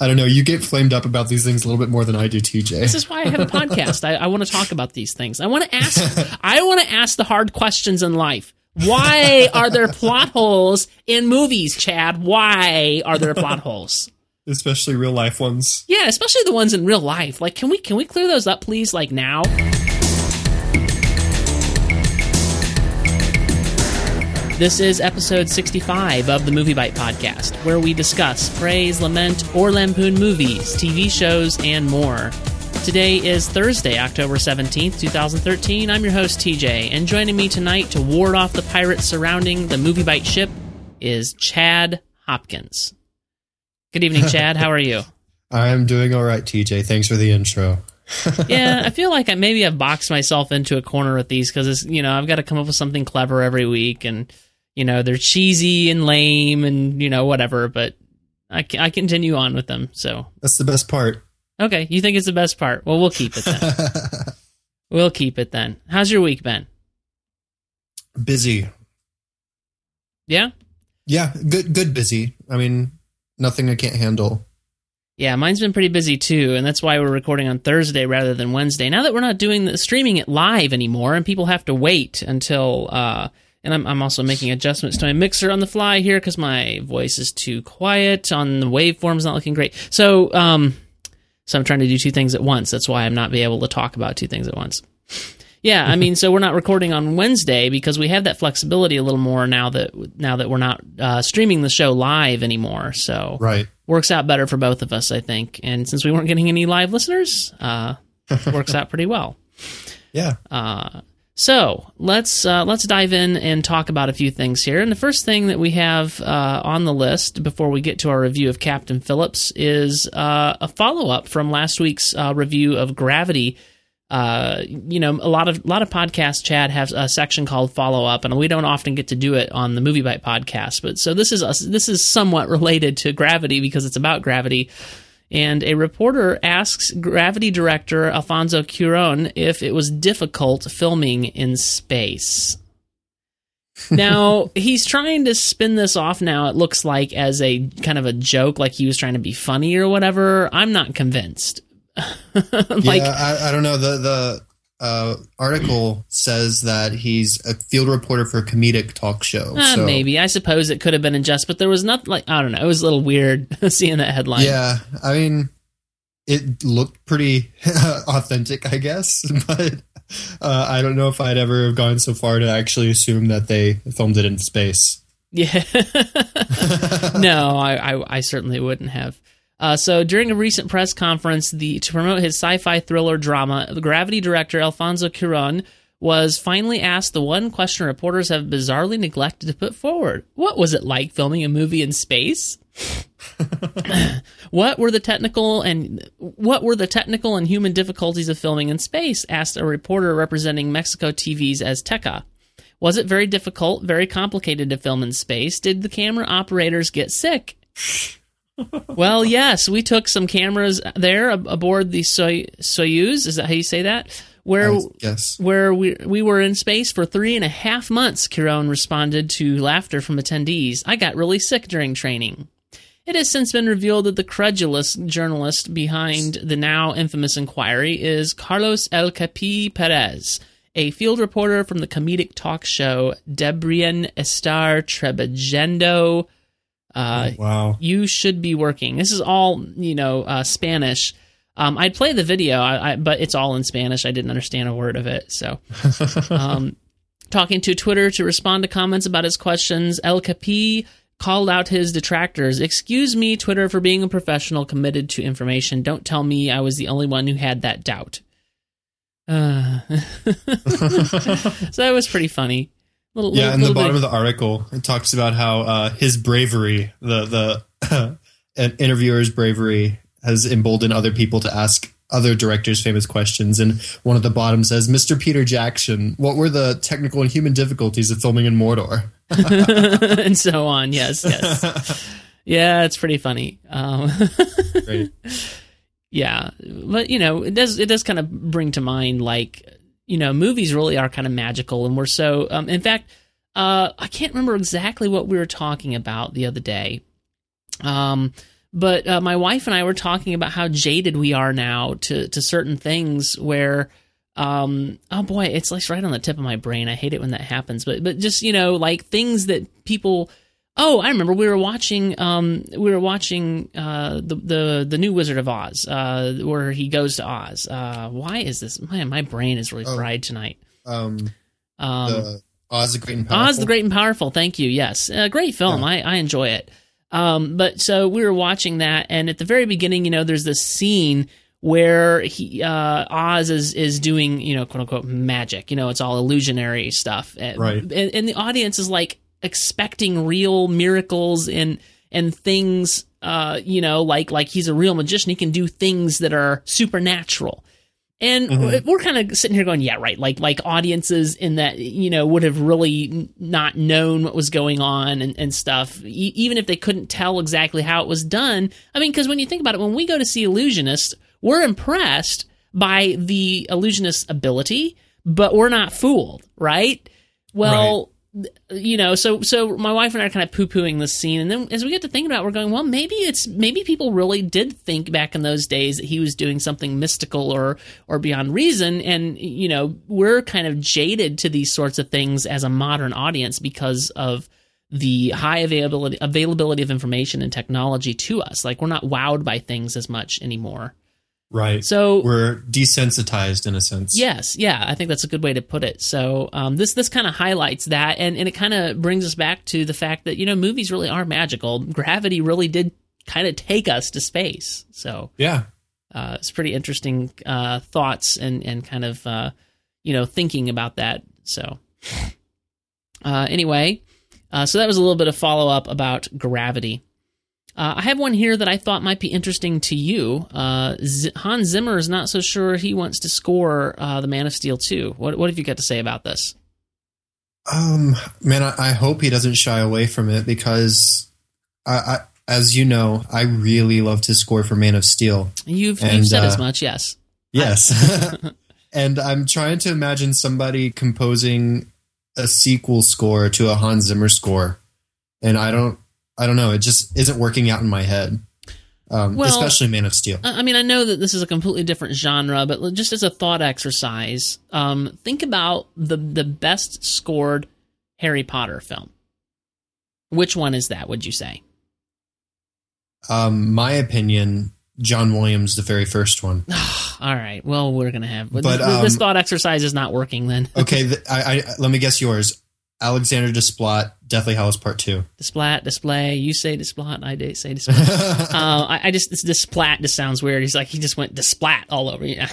I don't know. You get flamed up about these things a little bit more than I do, TJ. This is why I have a podcast. I, I want to talk about these things. I want to ask. I want to ask the hard questions in life. Why are there plot holes in movies, Chad? Why are there plot holes? Especially real life ones. Yeah, especially the ones in real life. Like, can we can we clear those up, please? Like now. This is episode 65 of the MovieByte podcast, where we discuss, praise, lament, or lampoon movies, TV shows, and more. Today is Thursday, October 17th, 2013. I'm your host, TJ, and joining me tonight to ward off the pirates surrounding the MovieByte ship is Chad Hopkins. Good evening, Chad. How are you? I'm doing all right, TJ. Thanks for the intro. yeah, I feel like I maybe I've boxed myself into a corner with these because you know I've got to come up with something clever every week, and you know they're cheesy and lame and you know whatever. But I, I continue on with them. So That's the best part. okay, you think it's the best part? Well, we'll keep it then. we'll keep it then. How's your week been? busy. Yeah, Yeah, good good busy. I mean, nothing I can't handle. yeah, mine's been pretty busy too, and that's why we're recording on Thursday rather than Wednesday. Now that we're not doing the streaming it live anymore, and people have to wait until. uh and I'm, I'm also making adjustments to my mixer on the fly here because my voice is too quiet on the waveform's not looking great. So, um, so I'm trying to do two things at once. That's why I'm not be able to talk about two things at once. Yeah, I mean, so we're not recording on Wednesday because we have that flexibility a little more now that now that we're not uh, streaming the show live anymore. So Right. works out better for both of us, I think. And since we weren't getting any live listeners, uh, works out pretty well. Yeah. Uh, so let's uh, let's dive in and talk about a few things here. And the first thing that we have uh, on the list before we get to our review of Captain Phillips is uh, a follow up from last week's uh, review of Gravity. Uh, you know, a lot of a lot of podcasts, Chad, have a section called follow up, and we don't often get to do it on the MovieByte podcast. But so this is a, this is somewhat related to Gravity because it's about gravity. And a reporter asks Gravity director Alfonso Cuaron if it was difficult filming in space. now he's trying to spin this off. Now it looks like as a kind of a joke, like he was trying to be funny or whatever. I'm not convinced. like, yeah, I, I don't know. The the uh, article says that he's a field reporter for a comedic talk show. uh, so, maybe I suppose it could have been in jest, but there was nothing like I don't know. It was a little weird seeing that headline. Yeah, I mean, it looked pretty authentic, I guess, but uh, I don't know if I'd ever have gone so far to actually assume that they filmed it in space. Yeah. no, I, I, I certainly wouldn't have. Uh, so during a recent press conference, the to promote his sci-fi thriller drama, the Gravity director Alfonso Cuarón was finally asked the one question reporters have bizarrely neglected to put forward: What was it like filming a movie in space? what were the technical and what were the technical and human difficulties of filming in space? Asked a reporter representing Mexico TV's Azteca. Was it very difficult, very complicated to film in space? Did the camera operators get sick? Well, yes, we took some cameras there aboard the Soy- Soyuz. Is that how you say that? Where Yes. where we we were in space for three and a half months. Cuarón responded to laughter from attendees. I got really sick during training. It has since been revealed that the credulous journalist behind the now infamous inquiry is Carlos El Capi Perez, a field reporter from the comedic talk show Deberían Estar Trabajando. Uh, Wow. you should be working. This is all you know uh, Spanish. Um, I'd play the video, I, I, but it's all in Spanish. I didn't understand a word of it. So, um, talking to Twitter to respond to comments about his questions, El Capi called out his detractors. Excuse me, Twitter, for being a professional committed to information. Don't tell me I was the only one who had that doubt. Uh, so that was pretty funny. Little, Yeah, little, in the little bit- bottom of the article, it talks about how uh, his bravery, the the an interviewer's bravery, has emboldened other people to ask other directors famous questions. And one at the bottom says, "Mr. Peter Jackson, what were the technical and human difficulties of filming in Mordor?" and so on. Yes, yes. yeah, it's pretty funny. Um, yeah, but you know, it does it does kind of bring to mind like you know, movies really are kind of magical, and we're so. Um, in fact, uh, I can't remember exactly what we were talking about the other day. Um, But uh, my wife and I were talking about how jaded we are now to to certain things where um oh boy it's like right on the tip of my brain i hate it when that happens but but just you know like things that people oh i remember we were watching um we were watching uh the the, the new wizard of oz uh where he goes to oz uh why is this man my brain is really Oh. fried tonight Um, um the Oz the Great and Powerful. Oz the Great and Powerful. Thank you. Yes, a great film. I, I enjoy it. Um, but so we were watching that, and at the very beginning, you know, there's this scene where he uh, Oz is is doing you know quote unquote magic. You know, it's all illusionary stuff, and, Right. And, and the audience is like expecting real miracles and and things. Uh, you know, like like he's a real magician. He can do things that are supernatural. And Mhm. we're kind of sitting here going, yeah, right. Like, like audiences in that, you know, would have really not known what was going on and, and stuff, e- even if they couldn't tell exactly how it was done. I mean, because when you think about it, when we go to see illusionists, we're impressed by the illusionist's ability, but we're not fooled, right? Well, th- you know, so so my wife and I are kind of poo pooing this scene, and then as we get to thinking about, it, we're going, well, maybe it's maybe people really did think back in those days that he was doing something mystical or or beyond reason, and you know, we're kind of jaded to these sorts of things as a modern audience because of the high availability availability of information and technology to us. Like we're not wowed by things as much anymore. Right. So We're desensitized in a sense. Yes, yeah, I think that's a good way to put it. So um, this this kind of highlights that, and, and it kind of brings us back to the fact that you know movies really are magical. Gravity really did kind of take us to space. So Yeah. uh, it's pretty interesting uh, thoughts and and kind of uh, you know thinking about that. So uh, anyway, uh, so that was a little bit of follow up about gravity. Uh, I have one here that I thought might be interesting to you. Uh, Z- Hans Zimmer is not so sure he wants to score uh, the Man of Steel 2. What, what have you got to say about this? Um, man, I, I hope he doesn't shy away from it because, I, I, as you know, I really love to score for Man of Steel. You've, you've said uh, as much, yes. Yes. and I'm trying to imagine somebody composing a sequel score to a Hans Zimmer score. And I don't, I don't know. It just isn't working out in my head. Um, Well- especially Man of Steel. I mean, I know that this is a completely different genre, but just as a thought exercise, um, think about the the best scored Harry Potter film. Which one is that? Would you say? Um, my opinion, John Williams, the very first one. All right. Well, we're gonna have, but, this, this um, thought exercise is not working. Then Okay, th- I, I, let me guess yours. Alexandre Desplat, Deathly Hallows Part Two. Desplat, display. You say desplat. I say desplat. uh, I, I just this desplat just sounds weird. He's like he just went desplat all over. Yeah.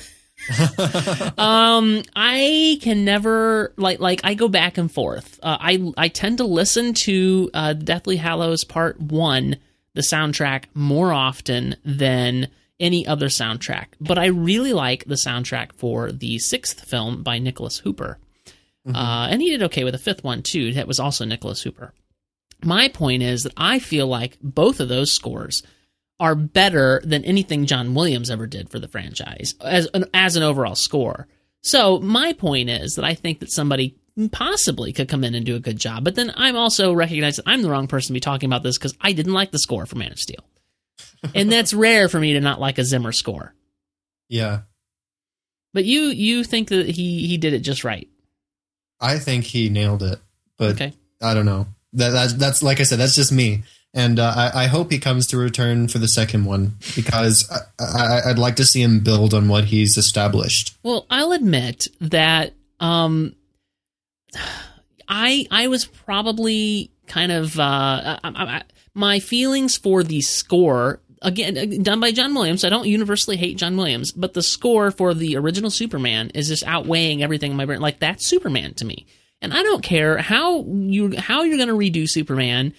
um, I can never like like I go back and forth. Uh, I I tend to listen to uh, Deathly Hallows Part One, the soundtrack, more often than any other soundtrack. But I really like the soundtrack for the sixth film by Nicholas Hooper, uh, and he did okay with the fifth one too. That was also Nicholas Hooper. My point is that I feel like both of those scores are better than anything John Williams ever did for the franchise as an, as an overall score. So my point is that I think that somebody possibly could come in and do a good job, but then I'm also recognize that I'm the wrong person to be talking about this because I didn't like the score for Man of Steel, and that's rare for me to not like a Zimmer score. yeah, But you you think that he he did it just right? I think he nailed it, but Okay. I don't know. That, that that's like I said, that's just me, and uh, I, I hope he comes to return for the second one because I, I, I'd like to see him build on what he's established. Well, I'll admit that um, I I was probably kind of uh, I, I- my feelings for the score again uh, done by John Williams. I don't universally hate John Williams, but the score for the original Superman is just outweighing everything in my brain. Like that's Superman to me, and I don't care how you how you're going to redo Superman.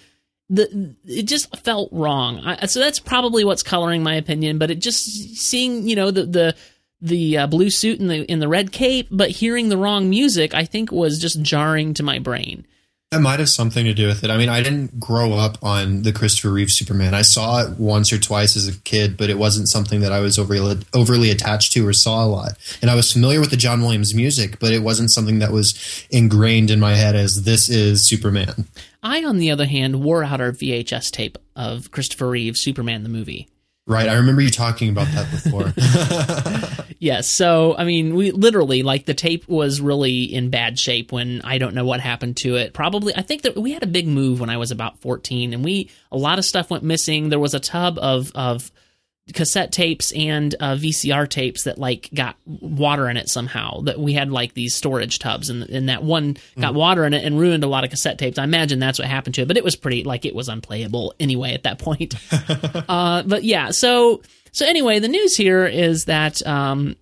The it just felt wrong. I, so that's probably what's coloring my opinion. But it just seeing you know the the the uh, blue suit and the in the red cape, but hearing the wrong music, I think was just jarring to my brain. That might have something to do with it. I mean, I didn't grow up on the Christopher Reeve Superman. I saw it once or twice as a kid, but it wasn't something that I was overly, overly attached to or saw a lot. And I was familiar with the John Williams music, but it wasn't something that was ingrained in my head as this is Superman. I, on the other hand, wore out our VHS tape of Christopher Reeve Superman the movie. Right. I remember you talking about that before. yes. So, I mean, we literally, like, the tape was really in bad shape when I don't know what happened to it. Probably, I think that we had a big move when I was about 14 and we, a lot of stuff went missing. There was a tub of, of, cassette tapes and uh, VCR tapes that like got water in it somehow. That we had like these storage tubs, and, and that one got mm. water in it and ruined a lot of cassette tapes. I imagine that's what happened to it, but it was pretty like it was unplayable anyway at that point. uh, but yeah, so so anyway, the news here is that. Um,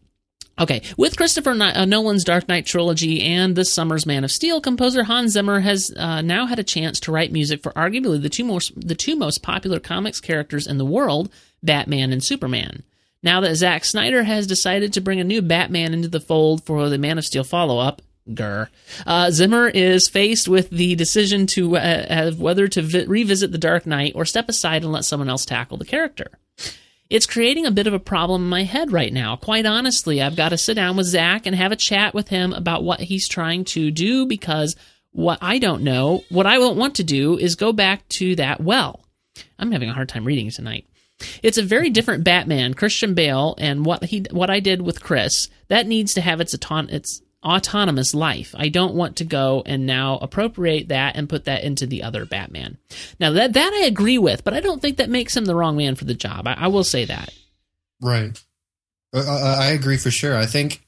Okay, with Christopher uh, Nolan's Dark Knight trilogy and this summer's Man of Steel, composer Hans Zimmer has uh, now had a chance to write music for arguably the two most the two most popular comics characters in the world, Batman and Superman. Now that Zack Snyder has decided to bring a new Batman into the fold for the Man of Steel follow up. Uh, Zimmer is faced with the decision to uh, whether to vi- revisit The Dark Knight or step aside and let someone else tackle the character. It's creating a bit of a problem in my head right now. Quite honestly, I've got to sit down with Zack and have a chat with him about what he's trying to do because what I don't know, what I won't want to do is go back to that well. I'm having a hard time reading tonight. It's a very different Batman, Christian Bale, and what he what I did with Chris. That needs to have its auton- its autonomous life. I don't want to go and now appropriate that and put that into the other Batman. Now that that I agree with, but I don't think that makes him the wrong man for the job. I, I will say that. Right. I, I agree for sure. I think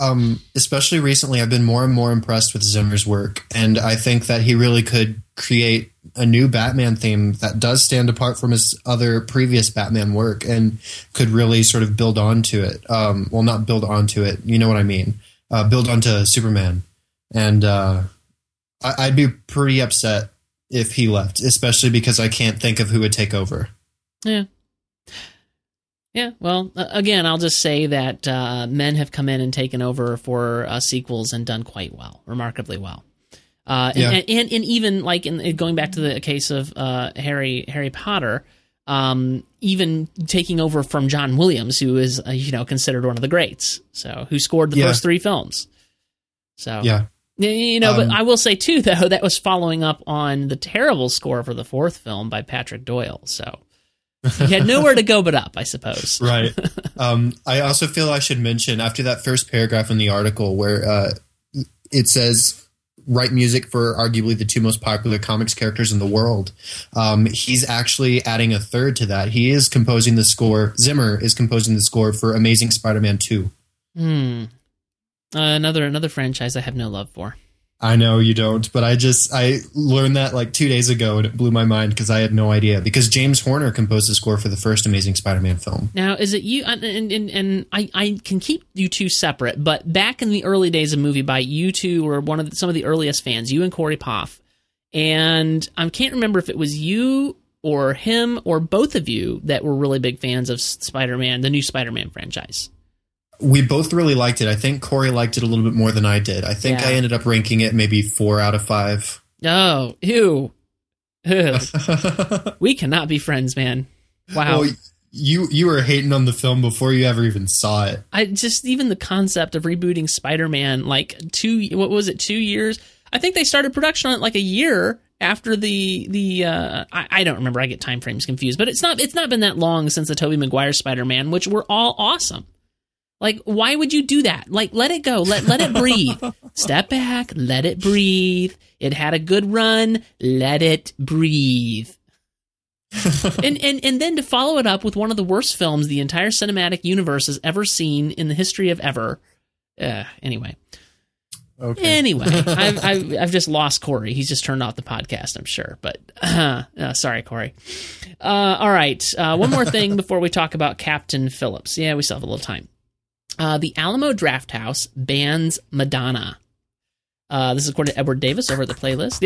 um, especially recently, I've been more and more impressed with Zimmer's work, and I think that he really could create a new Batman theme that does stand apart from his other previous Batman work, and could really sort of build onto it. Um, well, not build onto it, you know what I mean? Uh, build onto Superman, and uh, I- I'd be pretty upset if he left, especially because I can't think of who would take over. Yeah, yeah, well, again, I'll just say that uh, men have come in and taken over for uh, sequels and done quite well, remarkably well. Uh, yeah. and, and, and, even like in going back to the case of uh, Harry Harry Potter, um, even taking over from John Williams, who is uh, you know considered one of the greats, so who scored the yeah. first three films. So yeah, you know, um, but I will say too, though, that was following up on the terrible score for the fourth film by Patrick Doyle. So he had nowhere to go but up, I suppose. right. Um, I also feel I should mention after that first paragraph in the article where uh, it says write music for arguably the two most popular comics characters in the world. Um, he's actually adding a third to that. He is composing the score. Zimmer is composing the score for Amazing Spider-Man Two. Hmm. Uh, another another franchise I have no love for. I know you don't, but I just I learned that like two days ago and it blew my mind because I had no idea. Because James Horner composed the score for the first Amazing Spider-Man film. Now, is it you? Uh, and and, and I, I can keep you two separate, but back in the early days of MovieByte, you two were one of the, some of the earliest fans. You and Corey Poff, and I can't remember if it was you or him or both of you that were really big fans of Spider-Man, the new Spider-Man franchise we both really liked it. I think Corey liked it a little bit more than I did. I think yeah. I ended up ranking it maybe four out of five. Oh, ew. ew. we cannot be friends, man. Wow. Well, you you were hating on the film before you ever even saw it. I just even the concept of rebooting Spider-Man like two what was it 2 years? I think they started production on it like a year after the the uh, I, I, don't remember I get time frames confused, but it's not it's not been that long since the Tobey Maguire Spider-Man, which were all awesome. Like, why would you do that? Like, let it go. Let let it breathe. Step back. Let it breathe. It had a good run. Let it breathe. and, and and then to follow it up with one of the worst films the entire cinematic universe has ever seen in the history of ever. Uh, anyway. Okay. Anyway, I've, I've, I've just lost Corey. He's just turned off the podcast, I'm sure. But uh, uh, sorry, Corey. Uh, all right, uh, one more thing before we talk about Captain Phillips. Yeah, we still have a little time. Uh, the Alamo Drafthouse bans Madonna. Uh, this is according to Edward Davis over at the playlist.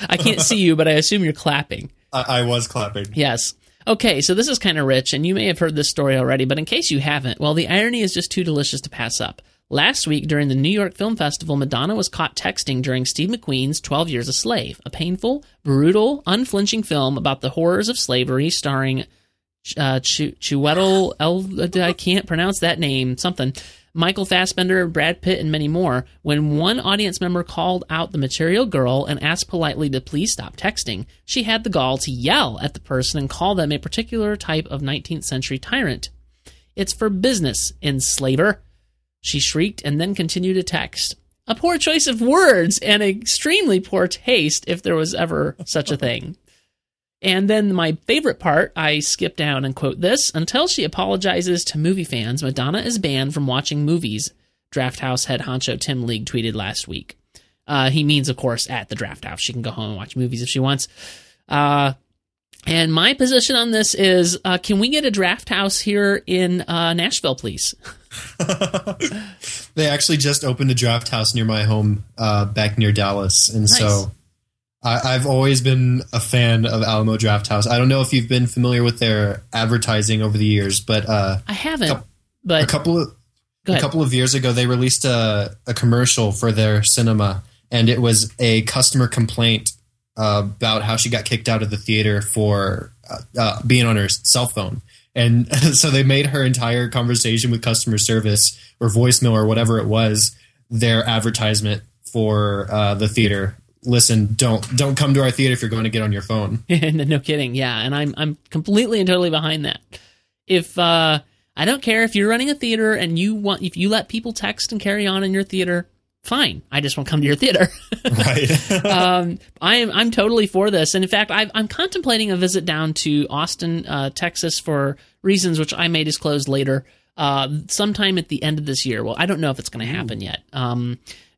I can't see you, but I assume you're clapping. I, I was clapping. Yes. Okay, so this is kind of rich, and you may have heard this story already, but in case you haven't, well, the irony is just too delicious to pass up. Last week, during the New York Film Festival, Madonna was caught texting during Steve McQueen's 12 Years a Slave, a painful, brutal, unflinching film about the horrors of slavery starring uh, Ch- Chiwetel El- I can't pronounce that name, something. Michael Fassbender, Brad Pitt, and many more. When one audience member called out the material girl and asked politely to please stop texting, she had the gall to yell at the person and call them a particular type of 19th century tyrant. It's for business, enslaver. She shrieked and then continued to text. A poor choice of words and extremely poor taste, if there was ever such a thing. And then my favorite part, I skip down and quote this Until she apologizes to movie fans, Madonna is banned from watching movies, Drafthouse head honcho Tim League tweeted last week. Uh, he means, of course, at the Drafthouse. She can go home and watch movies if she wants. Uh, and my position on this is uh, can we get a Drafthouse here in uh, Nashville, please? they actually just opened a draft house near my home uh, back near Dallas. And Nice. so I, I've always been a fan of Alamo Drafthouse. I don't know if you've been familiar with their advertising over the years, but uh, I haven't, Couple- but a couple of a couple of years ago they released a, a commercial for their cinema and it was a customer complaint uh, about how she got kicked out of the theater for uh, uh, being on her cell phone. And so they made her entire conversation with customer service or voicemail or whatever it was their advertisement for uh, the theater listen don't don't come to our theater if you're going to get on your phone no kidding. Yeah, and I'm I'm completely and totally behind that. If uh I don't care if you're running a theater and you want if you let people text and carry on in your theater, fine. I just won't come to your theater. right um, I am I'm totally for this, and in fact, I've, I'm contemplating a visit down to Austin, uh, Texas, for reasons which I may disclose later, uh, sometime at the end of this year. Well, I don't know if it's going to happen yet,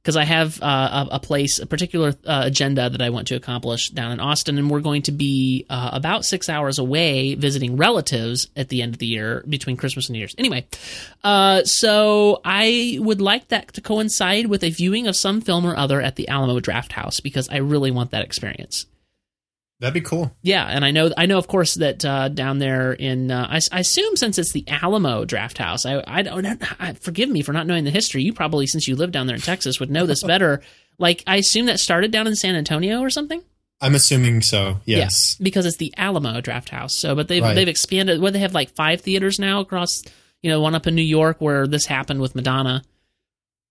because I have uh, a, a place, a particular uh, agenda that I want to accomplish down in Austin, and we're going to be uh, about six hours away visiting relatives at the end of the year between Christmas and New Year's. Anyway, uh, so I would like that to coincide with a viewing of some film or other at the Alamo Drafthouse because I really want that experience. That'd be cool Yeah, and I know, I know, of course, that uh, down there in, uh, I, I assume since it's the Alamo Drafthouse, I, I don't, I, forgive me for not knowing the history. You probably, since you live down there in Texas, would know this better. like, I assume that started down in San Antonio or something. i'm assuming so yes Yeah, because it's the Alamo Drafthouse. So, but they've Right. they've expanded. Where they have like five theaters now across. You know, one up in New York where this happened with Madonna.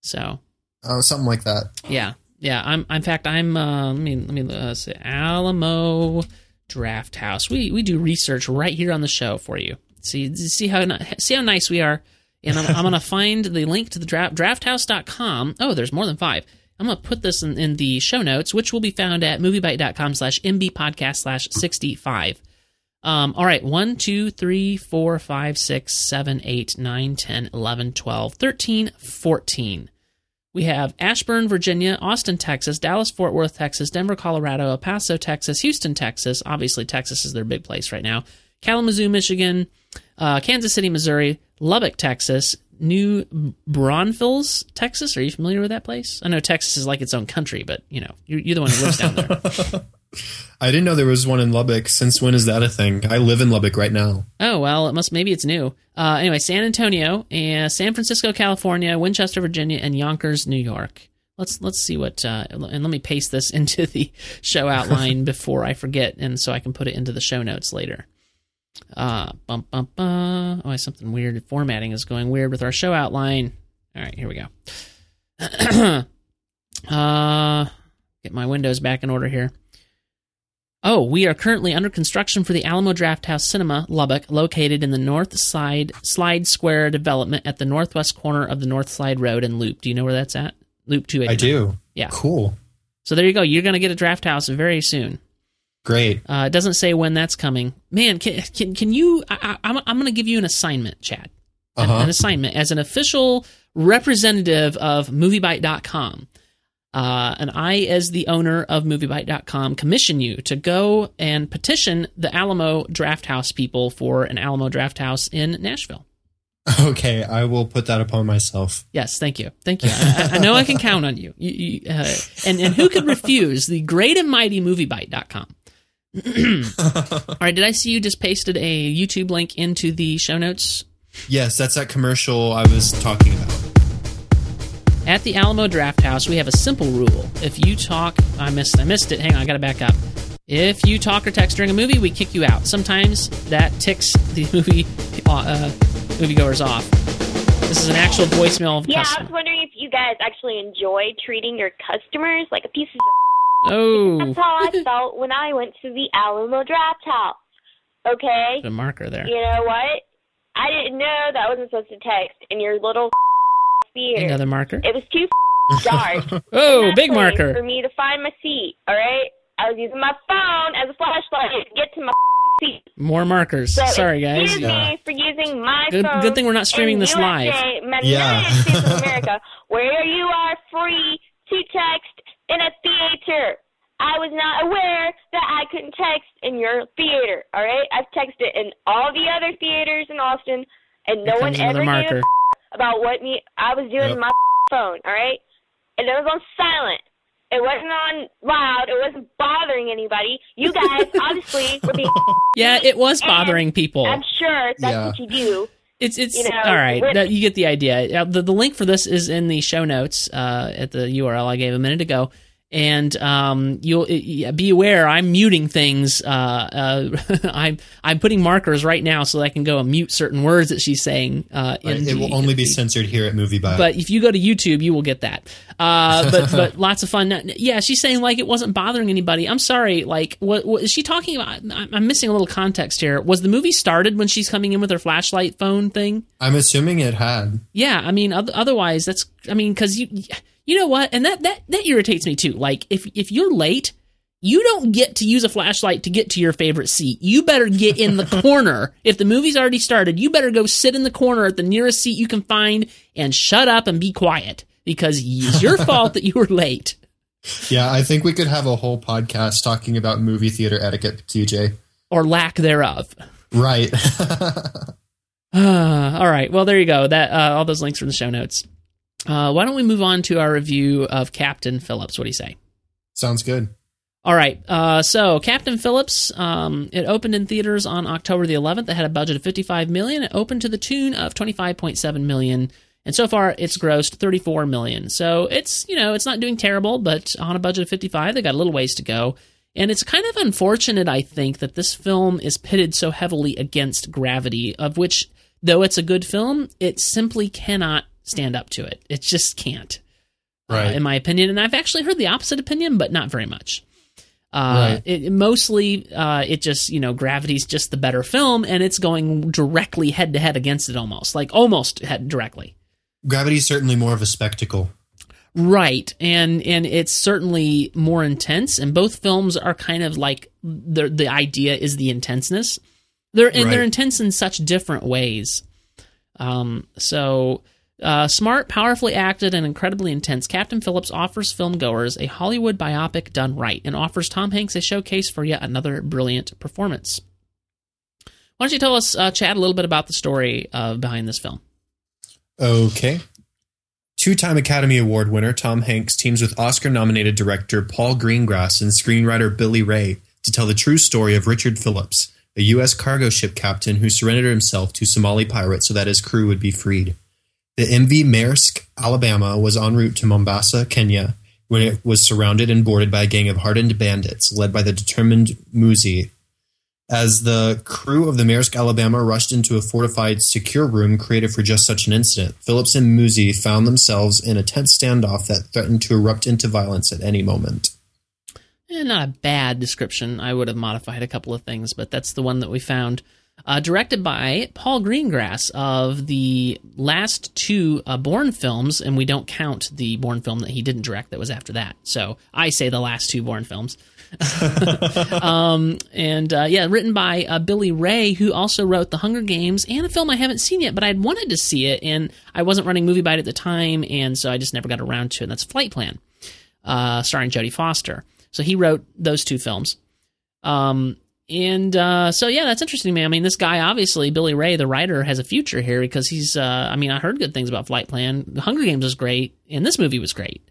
So uh, something like that yeah, yeah. I'm. In fact, I'm. Uh, let me let me uh, say Alamo Drafthouse. We we do research right here on the show for you. See see how see how nice we are. And I'm, I'm gonna find the link to the draft drafthouse.com. Oh, there's more than five. I'm gonna put this in, in the show notes, which will be found at moviebyte.com slash mb podcast slash 65. Um, all right, 1, 2, 3, 4, 5, 6, 7, 8, 9, 10, 11, 12, 13, 14. We have Ashburn, Virginia, Austin, Texas, Dallas, Fort Worth, Texas, Denver, Colorado, El Paso, Texas, Houston, Texas. Obviously, Texas is their big place right now. Kalamazoo, Michigan, uh, Kansas City, Missouri, Lubbock, Texas, New Braunfels, Texas. Are you familiar with that place? I know Texas is like its own country, but you know you're, you're the one who lives down there. I didn't know there was one in Lubbock. Since when is that a thing? I live in Lubbock right now. Oh well, it must maybe it's new. Uh, anyway, San Antonio, and San Francisco, California, Winchester, Virginia, and Yonkers, New York. Let's let's see what uh, and let me paste this into the show outline before I forget, and so I can put it into the show notes later. Uh, bum bum bum. Oh, something weird. Formatting is going weird with our show outline. All right, here we go. uh, get my windows back in order here. Oh, we are currently under construction for the Alamo Drafthouse Cinema, Lubbock, located in the North Side Slide Square development at the northwest corner of the North Slide Road and Loop. Do you know where that's at? Loop 289. I do. Yeah. Cool. So there you go. You're going to get a draft house very soon. Great. Uh, it doesn't say when that's coming. Man, can can, can you? I, I, I'm I'm going to give you an assignment, Chad. An, Uh-huh. an assignment as an official representative of MovieByte.com. Uh, and I, as the owner of MovieByte.com, commission you to go and petition the Alamo Drafthouse people for an Alamo Drafthouse in Nashville. Okay, I will put that upon myself. Yes, thank you, thank you. I, I know I can count on you. you, you uh, and and who could refuse the great and mighty MovieByte.com? All right, did I see you just pasted a YouTube link into the show notes? Yes, that's that commercial I was talking about. At the Alamo Drafthouse, we have a simple rule. If you talk, I missed, I missed it. Hang on, I gotta back up. If you talk or text during a movie, we kick you out. Sometimes that ticks the movie uh, moviegoers off. This is an actual voicemail Yeah, I was wondering if you guys actually enjoy treating your customers like a piece of. Oh, That's how I felt when I went to the Alamo Drafthouse. Okay, the marker there. you know what? I didn't know that I wasn't supposed to text and your little theater. Another marker. It was too dark. Oh, big marker. for me to find my seat. All right, I was using my phone as a flashlight to get to my seat. More markers. So Sorry, guys. Excuse Yeah. me for using my Good- phone. good thing we're not streaming this USA, live. United Yeah. States of America, where you are free to text in a theater. I was not aware that I couldn't text in your theater. All right, I've texted in all the other theaters in Austin, and no one comes another ever marker. gave a about what me I was doing Yep. my phone. All right, and it was on silent. It wasn't on loud. It wasn't bothering anybody. You guys obviously were being. Yeah, it was bothering people. I'm sure that's Yeah. what you do. It's it's You know, all right. with- That, you get the idea. The, the link for this is in the show notes uh, at the URL I gave a minute ago. And um, you'll uh, be aware I'm muting things. Uh, uh, I'm I'm putting markers right now so that I can go and mute certain words that she's saying. Uh, in Right, it will only be censored here at Movie Bot. but if you go to YouTube, you will get that. Uh, but but lots of fun. Yeah, she's saying like it wasn't bothering anybody. I'm sorry. Like what, what is she talking about? I'm missing a little context here. Was the movie started when she's coming in with her flashlight phone thing? I'm assuming it had. Yeah, I mean, otherwise, that's I mean, because you you know what, and that that that irritates me too. Like if if you're late, you don't get to use a flashlight to get to your favorite seat. You better get in the corner. If the movie's already started, you better go sit in the corner at the nearest seat you can find and shut up and be quiet because it's your fault that you were late. Yeah, I think we could have a whole podcast talking about movie theater etiquette, TJ. Or lack thereof. Right. all right. Well, there you go. That uh, all those links are in the show notes. Uh, why don't we move on to our review of Captain Phillips? What do you say? Sounds good. All right. Uh, so Captain Phillips, um, it opened in theaters on October the 11th. It had a budget of 55 million. It opened to the tune of 25.7 million, and so far it's grossed 34 million. So it's you know it's not doing terrible, but on a budget of 55, they got a little ways to go. And it's kind of unfortunate, I think, that this film is pitted so heavily against Gravity, of which, though it's a good film, it simply cannot stand up to it. It just can't uh, Right. in my opinion. And I've actually heard the opposite opinion, but not very much. Uh, Right. it, mostly, uh, it just, you know, Gravity's just the better film, and it's going directly head to head against it almost, like almost head directly. Gravity's certainly more of a spectacle. Right, and and it's certainly more intense, and both films are kind of like the the idea is the intenseness. They're and they're intense in such different ways. Um, so uh, smart, powerfully acted, and incredibly intense. Captain Phillips offers filmgoers a Hollywood biopic done right, and offers Tom Hanks a showcase for yet another brilliant performance. Why don't you tell us, uh, Chad, a little bit about the story uh, behind this film? Okay. Two time Academy Award winner Tom Hanks teams with Oscar nominated director Paul Greengrass and screenwriter Billy Ray to tell the true story of Richard Phillips, a U.S. cargo ship captain who surrendered himself to Somali pirates so that his crew would be freed. The MV Maersk, Alabama, was en route to Mombasa, Kenya, when it was surrounded and boarded by a gang of hardened bandits led by the determined Muse, as the crew of the Maersk Alabama rushed into a fortified, secure room created for just such an incident, Phillips and Muse found themselves in a tense standoff that threatened to erupt into violence at any moment. Eh, not a bad description. I would have modified a couple of things, but that's the one that we found. Uh, directed by Paul Greengrass of the last two uh, Bourne films, and we don't count the Bourne film that he didn't direct that was after that. So I say the last two Bourne films. um, and uh, yeah, written by uh, Billy Ray, who also wrote The Hunger Games and a film I haven't seen yet, but I'd wanted to see it, and I wasn't running MovieByte at the time, and so I just never got around to it. And that's Flight Plan, uh, starring Jodie Foster. So he wrote those two films. Um, and uh, so yeah, that's interesting, man. I mean, this guy obviously, Billy Ray, the writer, has a future here because he's. Uh, I mean, I heard good things about Flight Plan. The Hunger Games was great, and this movie was great.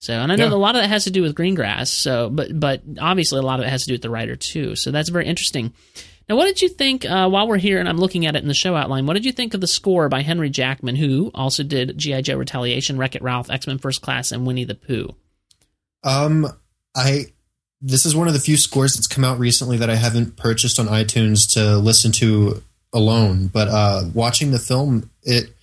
So, and I know Yeah. that a lot of that has to do with Greengrass. So, but but obviously a lot of it has to do with the writer too. So that's very interesting. Now, what did you think uh, while we're here and I'm looking at it in the show outline? What did you think of the score by Henry Jackman, who also did G.I. Joe Retaliation, Wreck It Ralph, X Men First Class, and Winnie the Pooh? Um, I this is one of the few scores that's come out recently that I haven't purchased on iTunes to listen to alone. But uh, watching the film, it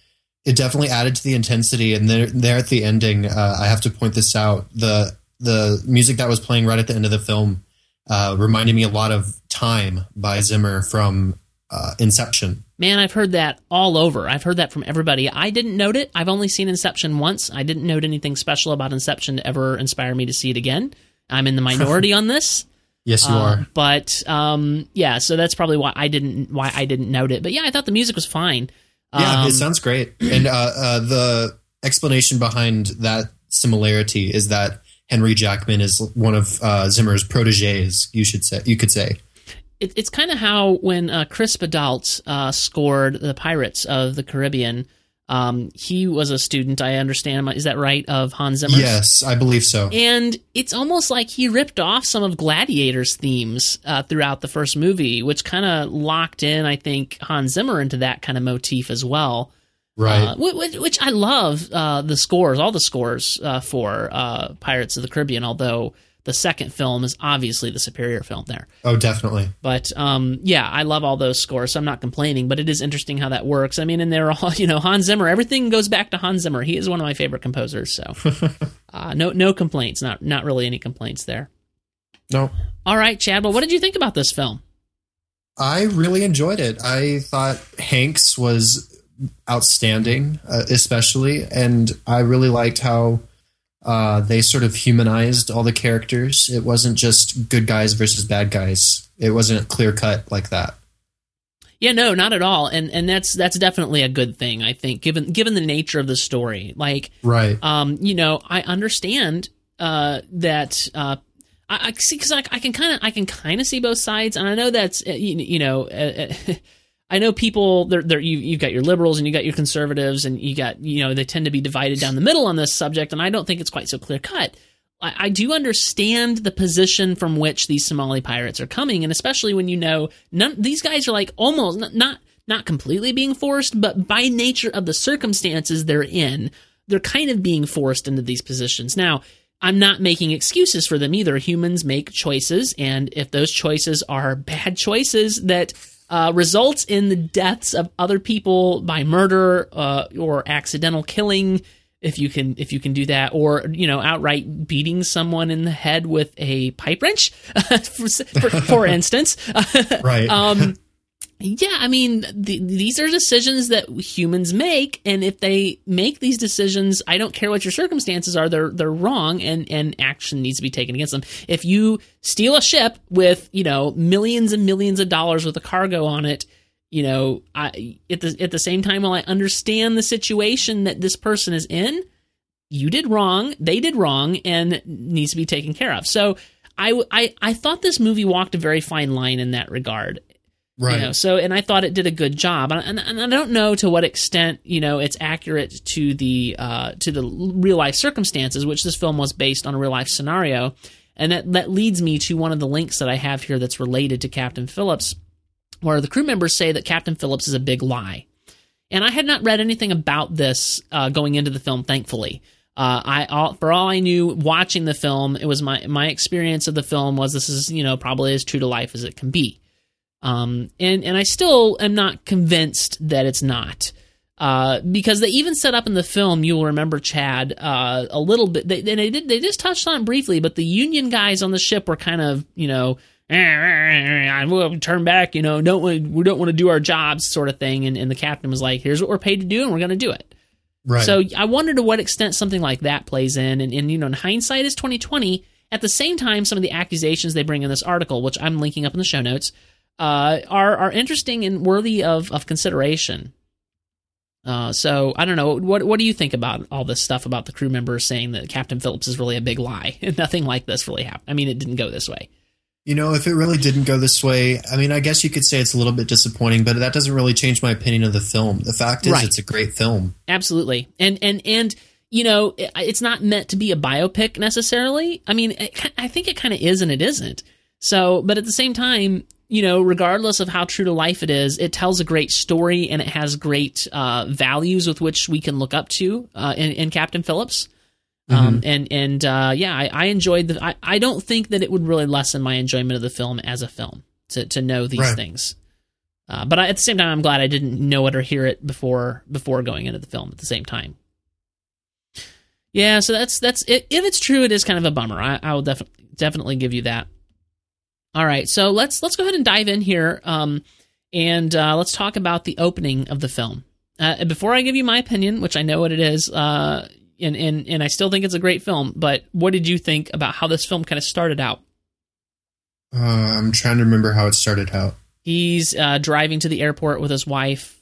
it definitely added to the intensity. And there, there at the ending, uh, I have to point this out: the the music that was playing right at the end of the film uh, reminded me a lot of "Time" by Zimmer from uh, Inception. Man, I've heard that all over. I've heard that from everybody. I didn't note it. I've only seen Inception once. I didn't note anything special about Inception to ever inspire me to see it again. I'm in the minority on this. Yes, you Uh, are. But um, yeah, so that's probably why I didn't why I didn't note it. But yeah, I thought the music was fine. Yeah, Um, it sounds great. And uh, uh, the explanation behind that similarity is that Henry Jackman is one of uh, Zimmer's proteges. You should say. You could say. it, it's kind of how when uh, Chris Badelt uh, scored the Pirates of the Caribbean. Um, he was a student, I understand. Is that right? Of Hans Zimmer. Yes, I believe so. And it's almost like he ripped off some of Gladiator's themes uh, throughout the first movie, which kind of locked in, I think, Hans Zimmer into that kind of motif as well. Right. Uh, wh- wh- which I love uh, the scores, all the scores uh, for uh, Pirates of the Caribbean, although the second film is obviously the superior film there. oh, definitely. But um, yeah, I love all those scores, so I'm not complaining. But it is interesting how that works. I mean, and they're all you know Hans Zimmer. Everything goes back to Hans Zimmer. He is one of my favorite composers. So uh, no no complaints. Not not really any complaints there. No, All right, Chad. Well, what did you think about this film? I really enjoyed it. I thought Hanks was outstanding, uh, especially, and I really liked how uh, they sort of humanized all the characters. It wasn't just good guys versus bad guys. It wasn't clear cut like that. Yeah, no, not at all. And and that's that's definitely a good thing. I think given given the nature of the story, like Right. um, you know, I understand uh, that uh, I, I see because I, I can kind of I can kind of see both sides, and I know that's uh, you, you know. Uh, uh, I know people. They're, they're, you, you've got your liberals and you got your conservatives, and you got you know they tend to be divided down the middle on this subject, and I don't think it's quite so clear cut. I, I do understand the position from which these Somali pirates are coming, and especially when you know none these guys are like almost not not, not completely being forced, but by nature of the circumstances they're in, they're kind of being forced into these positions. Now, I'm not making excuses for them either. Humans make choices, and if those choices are bad choices that uh, results in the deaths of other people by murder uh, or accidental killing, if you can if you can do that, or you know outright beating someone in the head with a pipe wrench, for, for, for instance, Right. um, yeah, I mean, th- these are decisions that humans make, and if they make these decisions, I don't care what your circumstances are, they're they're wrong, and and action needs to be taken against them. If you steal a ship with you know millions and millions of dollars worth of cargo on it, you know, I at the at the same time, while I understand the situation that this person is in, you did wrong, they did wrong, and needs to be taken care of. So. I, I, I thought this movie walked a very fine line in that regard. Right. You know, so and I thought it did a good job, and, and, and I don't know to what extent you know it's accurate to the uh, to the real life circumstances, which this film was based on a real life scenario, and that that leads me to one of the links that I have here that's related to Captain Phillips, where the crew members say that Captain Phillips is a big lie, and I had not read anything about this uh, going into the film, thankfully. Uh, I all, for all I knew, watching the film, it was my my experience of the film was this is you know probably as true to life as it can be. Um, and and I still am not convinced that it's not. Uh, because they even set up in the film, you'll remember Chad uh, a little bit. They, they did they just touched on it briefly, but the Union guys on the ship were kind of you know, we'll turn back, you know, don't we, we don't want to do our jobs, sort of thing. And, and the captain was like, "Here's what we're paid to do, and we're going to do it." right. So I wonder to what extent something like that plays in, and, and you know, in hindsight is twenty twenty. At the same time, some of the accusations they bring in this article, which I'm linking up in the show notes, uh, are are interesting and worthy of of consideration. Uh, so I don't know what what do you think about all this stuff about the crew members saying that Captain Phillips is really a big lie and nothing like this really happened. I mean, it didn't go this way. You know, if it really didn't go this way, I mean, I guess you could say it's a little bit disappointing, but that doesn't really change my opinion of the film. The fact is, Right. it's a great film. Absolutely, and and and you know, it's not meant to be a biopic necessarily. I mean, it, I think it kind of is and it isn't. So, but at the same time, you know, regardless of how true to life it is, it tells a great story and it has great uh, values with which we can look up to uh, in, in Captain Phillips. Um, and and uh, yeah, I, I enjoyed the. I, I don't think that it would really lessen my enjoyment of the film as a film to to know these Right. things. Uh, but I, at the same time, I'm glad I didn't know it or hear it before before going into the film at the same time. Yeah, so that's that's it. If it's true, it is kind of a bummer. I, I will definitely definitely give you that. All right, so let's let's go ahead and dive in here, um, and uh, let's talk about the opening of the film. Uh, before I give you my opinion, which I know what it is, uh, and and and I still think it's a great film. But what did you think about how this film kind of started out? Uh, I'm trying to remember how it started out. He's uh, driving to the airport with his wife.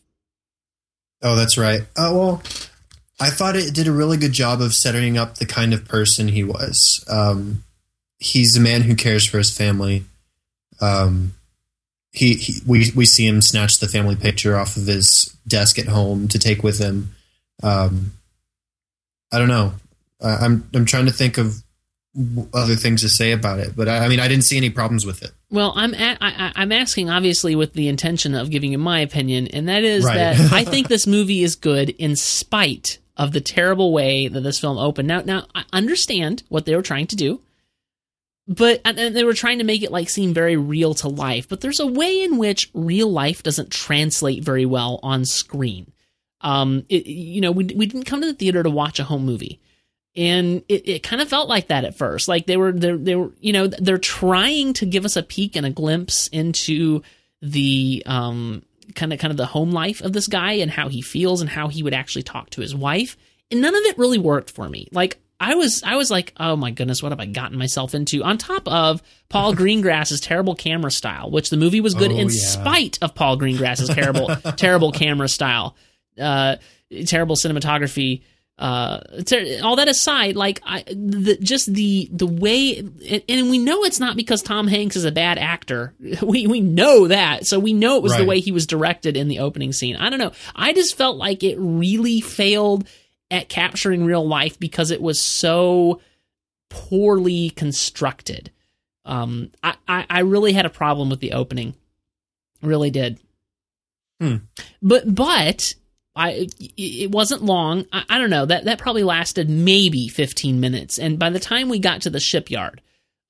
Oh, that's right. Oh well, I thought it did a really good job of setting up the kind of person he was. Um, he's a man who cares for his family. Um, he, he we we see him snatch the family picture off of his desk at home to take with him. Um, I don't know. I'm I'm trying to think of other things to say about it, but I, I mean, I didn't see any problems with it. Well, I'm at, I, I'm asking obviously with the intention of giving you my opinion, and that is Right. that I think this movie is good in spite of the terrible way that this film opened. Now, now I understand what they were trying to do, but and they were trying to make it like seem very real to life. But there's a way in which real life doesn't translate very well on screen. Um, it, you know, we we didn't come to the theater to watch a home movie and it, it kind of felt like that at first like they were they they were you know they're trying to give us a peek and a glimpse into the um kind of kind of the home life of this guy and how he feels and how he would actually talk to his wife and none of it really worked for me like I was I was like, oh my goodness, what have I gotten myself into? On top of Paul Greengrass's terrible camera style, which the movie was good Oh, in yeah. spite of Paul Greengrass's terrible terrible camera style, uh, terrible cinematography, uh ter- all that aside like i the, just the the way and, and we know it's not because tom hanks is a bad actor. We we know that. So we know it was the way he was directed in the opening scene. I don't know. I just felt like it really failed at capturing real life because it was so poorly constructed um i i, I really had a problem with the opening really did Hmm. but but I it wasn't long. I, I don't know that that probably lasted maybe 15 minutes, and by the time we got to the shipyard,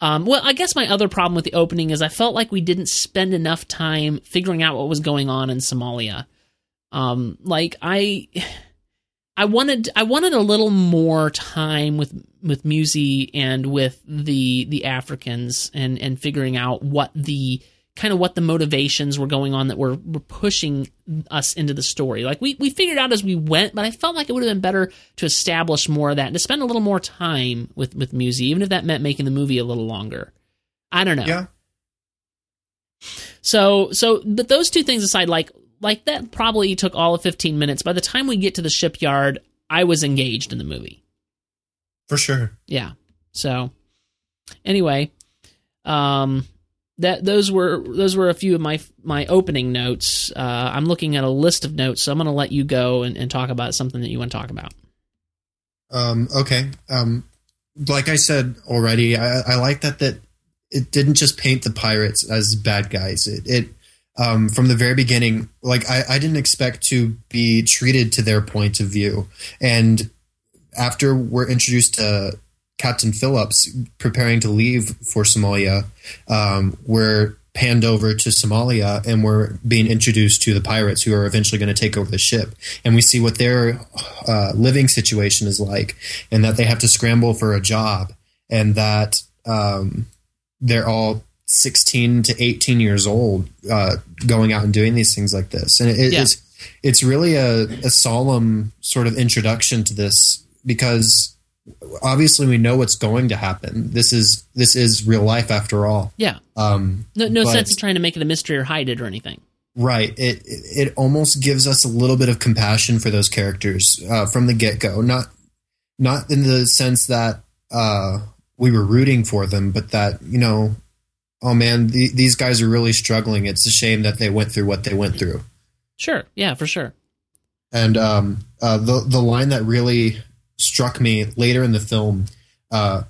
um, well, I guess my other problem with the opening is I felt like we didn't spend enough time figuring out what was going on in Somalia. Um, like I, I wanted I wanted a little more time with with Muse and with the the Africans and and figuring out what the kind of what the motivations were going on that were, were pushing us into the story. Like we we figured out as we went, but I felt like it would have been better to establish more of that and to spend a little more time with with Muse, even if that meant making the movie a little longer. I don't know. Yeah. So so but those two things aside, like like that probably took all of fifteen minutes. By the time we get to the shipyard, I was engaged in the movie. For sure. Yeah. So anyway, um that those were those were a few of my my opening notes. Uh, I'm looking at a list of notes, so I'm going to let you go and, and talk about something that you want to talk about. Um, okay. Um, like I said already, I, I like that that it didn't just paint the pirates as bad guys. It, it um, from the very beginning, like I, I didn't expect to be treated to their point of view, and after we're introduced to Captain Phillips preparing to leave for Somalia, um, we're panned over to Somalia and we're being introduced to the pirates who are eventually going to take over the ship. And we see what their uh, living situation is like and that they have to scramble for a job and that um, they're all 16 to 18 years old uh, going out and doing these things like this. And it, Yeah. it's, it's really a, a solemn sort of introduction to this because obviously we know what's going to happen. This is this is real life after all. Yeah, Um, no, no But- sense in trying to make it a mystery or hide it or anything. right. It it it almost gives us a little bit of compassion for those characters uh, from the get go. Not not in the sense that uh, we were rooting for them, but that you know, oh man, the, these guys are really struggling. It's a shame that they went through what they went through. Sure, yeah, for sure. And um, uh, the the line that really struck me later in the film, uh,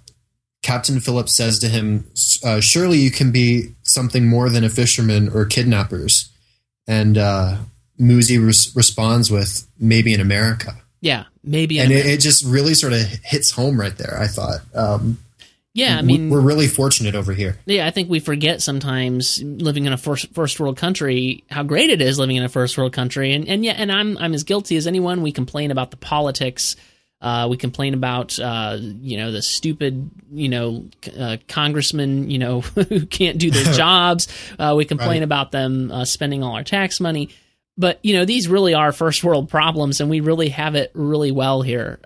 Captain Phillips says to him, uh, "Surely you can be something more than a fisherman or kidnappers. And uh, Muse res- responds with maybe in America. Yeah, maybe. in and it, it just really sort of hits home right there. I thought. Um, yeah, I mean, we're really fortunate over here. Yeah, I think we forget sometimes living in a first first world country how great it is living in a first world country, and and yeah, and I'm I'm as guilty as anyone. We complain about the politics. Uh, we complain about uh, you know the stupid you know uh, congressmen you know who can't do their jobs. Uh, we complain Right. about them uh, spending all our tax money. But you know these really are first world problems, and we really have it really well here.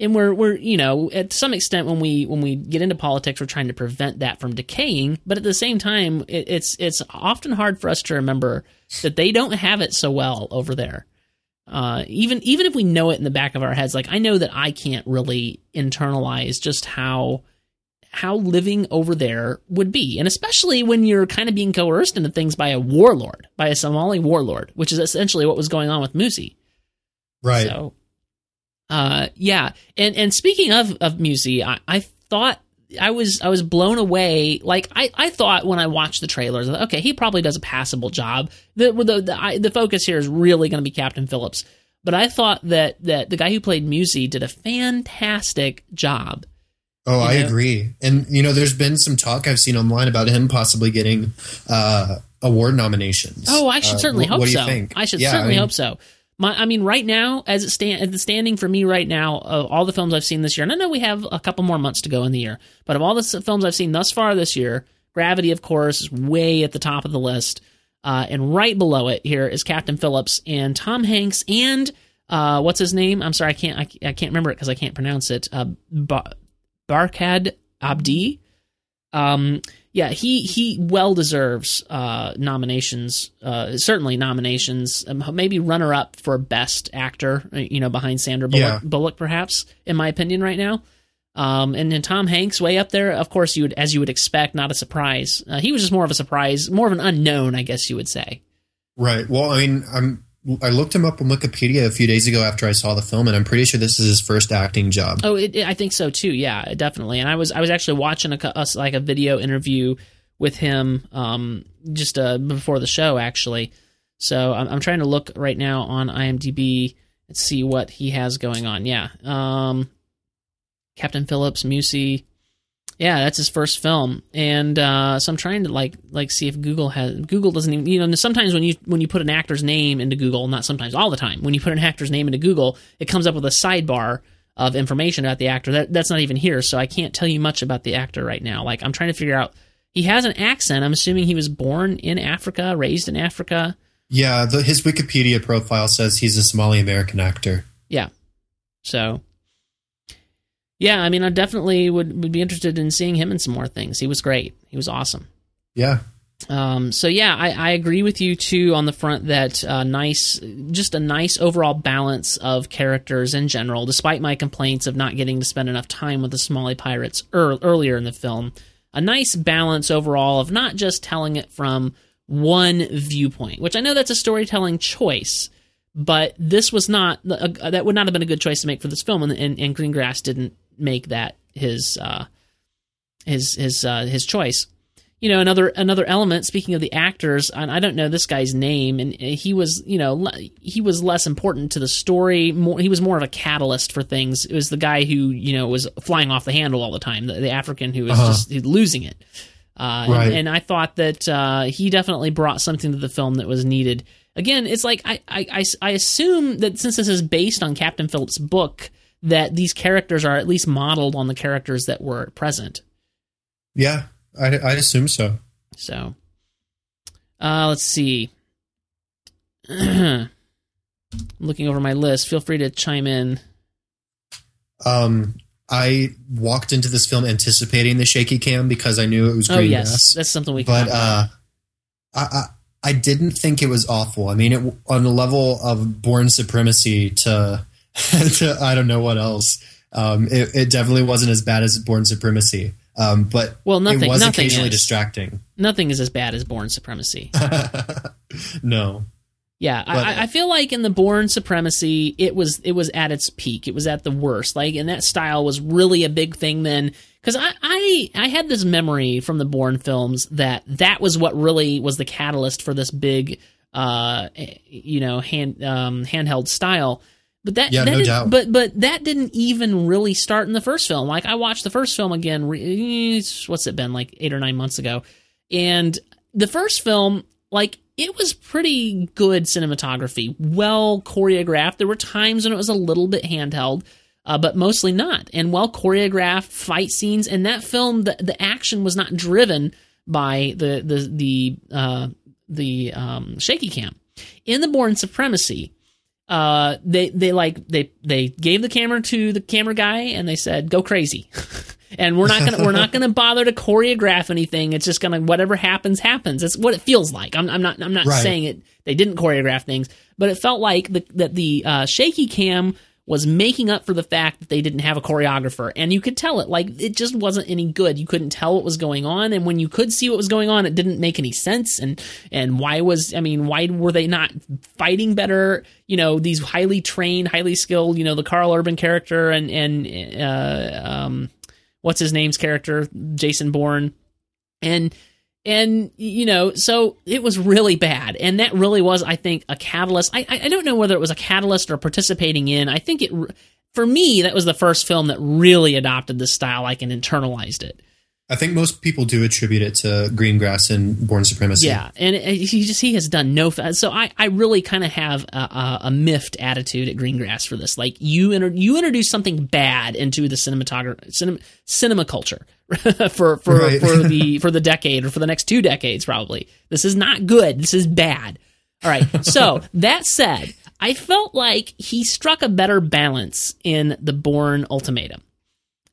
And we're we're you know at some extent when we when we get into politics we're trying to prevent that from decaying. But at the same time it, it's it's often hard for us to remember that they don't have it so well over there. Uh, even even if we know it in the back of our heads like i know that i can't really internalize just how how living over there would be. And especially when you're kind of being coerced into things by a warlord by a somali warlord which is essentially what was going on with Muse. Right. so, uh, yeah, and and speaking of of Muse, I, I thought I was I was blown away. Like I, I thought when I watched the trailers, okay, he probably does a passable job. The the the, I, the focus here is really going to be Captain Phillips, but I thought that that the guy who played Muse did a fantastic job. Oh, I You know? agree. And you know, there's been some talk I've seen online about him possibly getting uh, award nominations. Oh, I should Uh, certainly wh- hope what do you so. think? I should Yeah, certainly mean, hope so. My, I mean, right now, as it stand, as the standing for me right now, of all the films I've seen this year, and I know we have a couple more months to go in the year, but of all the films I've seen thus far this year, Gravity, of course, is way at the top of the list, uh, and right below it here is Captain Phillips and Tom Hanks and uh, what's his name? I'm sorry, I can't, I, I can't remember it because I can't pronounce it. Uh, Bar- Barkhad Abdi. Um, yeah, he he well deserves uh, nominations. Uh, certainly nominations. Um, maybe runner up for best actor. uh, You know, behind Sandra Bullock, Yeah. Bullock, perhaps. In my opinion, right now. Um, and then Tom Hanks way up there. Of course, you would as you would expect, not a surprise. Uh, he was just more of a surprise, more of an unknown, I guess you would say. Right. Well, I mean, I'm. I looked him up on Wikipedia a few days ago after I saw the film, and I'm pretty sure this is his first acting job. Oh, it, it- I think so too. Yeah, definitely. And I was I was actually watching a, us like a video interview with him um, just uh, before the show actually. So I'm, I'm trying to look right now on IMDb and see what he has going on. Yeah, um, Captain Phillips, Muse. Yeah, that's his first film, and uh, so I'm trying to like like see if Google has Google doesn't even you know sometimes when you when you put an actor's name into Google, not sometimes all the time when you put an actor's name into Google, it comes up with a sidebar of information about the actor. That that's not even here, so I can't tell you much about the actor right now. Like I'm trying to figure out. He has an accent. I'm assuming he was born in Africa, raised in Africa. Yeah, the, his Wikipedia profile says he's a Somali American actor. Yeah. So, yeah, I mean, I definitely would, would be interested in seeing him in some more things. He was great. He was awesome. Yeah. Um, so yeah, I, I agree with you too on the front that uh, nice, just a nice overall balance of characters in general. Despite my complaints of not getting to spend enough time with the Somali pirates ear earlier in the film, a nice balance overall of not just telling it from one viewpoint, which I know that's a storytelling choice, but this was not uh, that would not have been a good choice to make for this film, and, and, and Greengrass didn't make that his uh, his his uh, his choice you know another another element speaking of the actors and i don't know this guy's name and he was you know le- he was less important to the story more he was more of a catalyst for things it was the guy who you know was flying off the handle all the time the, the african who was Uh-huh. just losing it uh, Right. and, and i thought that uh, he definitely brought something to the film that was needed again it's like I, I, I, I assume that since this is based on captain phillips book that these characters are at least modeled on the characters that were present Yeah, I, I assume so. So, uh, let's see. Looking over my list, feel free to chime in. Um, I walked into this film anticipating the shaky cam because I knew it was Oh green yes, grass. that's something we can. but uh, I, I I didn't think it was awful. I mean, it, on the level of Bourne Supremacy to, to I don't know what else. Um, it, it definitely wasn't as bad as Bourne Supremacy. Um, but Well, nothing- it was nothing occasionally is. distracting. Nothing is as bad as Bourne Supremacy. no, Yeah, But- I, I feel like in the Bourne Supremacy, it was it was at its peak. It was at the worst. Like, and that style was really a big thing then. because I, I I had this memory from the Bourne films that that was what really was the catalyst for this big, uh, you know, hand um, handheld style. But that, Yeah, that no didn't- doubt. But but that didn't even really start in the first film. Like I watched the first film again. What's it been like eight or nine months ago? And the first film, like it was pretty good cinematography, well choreographed. There were times when it was a little bit handheld, uh, but mostly not, and well choreographed fight scenes. And that film, the the action was not driven by the the the uh, the um, shaky cam. In the Bourne Supremacy, uh, they they like they they gave the camera to the camera guy and they said go crazy, and we're not gonna we're not gonna bother to choreograph anything. It's just gonna whatever happens happens. It's what it feels like. I'm, I'm not I'm not Right. saying it. They didn't choreograph things, but it felt like the, that the uh, shaky cam was making up for the fact that they didn't have a choreographer, and you could tell it. Like it just wasn't any good. You couldn't tell what was going on, and when you could see what was going on, it didn't make any sense. And and why was I mean, why were they not fighting better? You know, these highly trained, highly skilled. You know, the Karl Urban character and and uh, um, what's his name's character, Jason Bourne, and and you know so it was really bad. And that really was i think a catalyst. I i don't know whether it was a catalyst or participating in. I think it for me that was the first film that really adopted this style like and internalized it I think most people do attribute it to Greengrass and Bourne Supremacy. yeah and uh, he just he has done no fa- so i i really kind of have a, a, a miffed attitude at greengrass for this. Like you inter- you introduce something bad into the cinematography cinema, cinema culture for for Right. for the for the decade or for the next two decades probably. This is not good. This is bad. All right. So that said i felt like he struck a better balance in the bourne ultimatum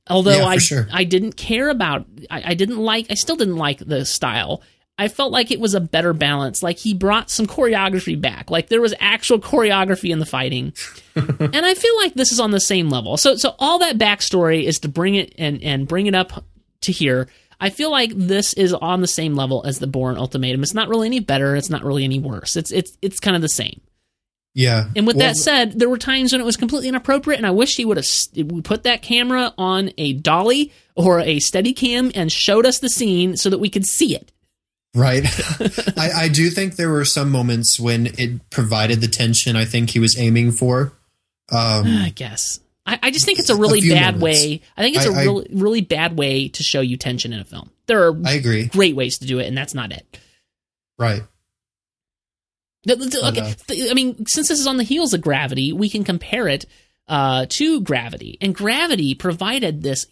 although Yeah, I sure. I didn't care about I, I didn't like I still didn't like the style. I felt like it was a better balance. Like he brought some choreography back. Like there was actual choreography in the fighting. and I feel like this is on the same level. So so all that backstory is to bring it and and bring it up to here. I feel like this is on the same level as the Bourne Ultimatum. It's not really any better. It's not really any worse. It's it's it's kind of the same. Yeah. And with Well, that said, there were times when it was completely inappropriate, and I wish he would have put that camera on a dolly or a steady cam and showed us the scene so that we could see it. Right. I, I do think there were some moments when it provided the tension I think he was aiming for. Um, I guess. I, I just think it's a really few bad moments. way. I think it's a I- I- really, really bad way to show you tension in a film. There are I agree. great ways to do it, and that's not it. Right. Th- th- But, okay, I mean, since this is on the heels of Gravity, we can compare it uh, to Gravity, and Gravity provided this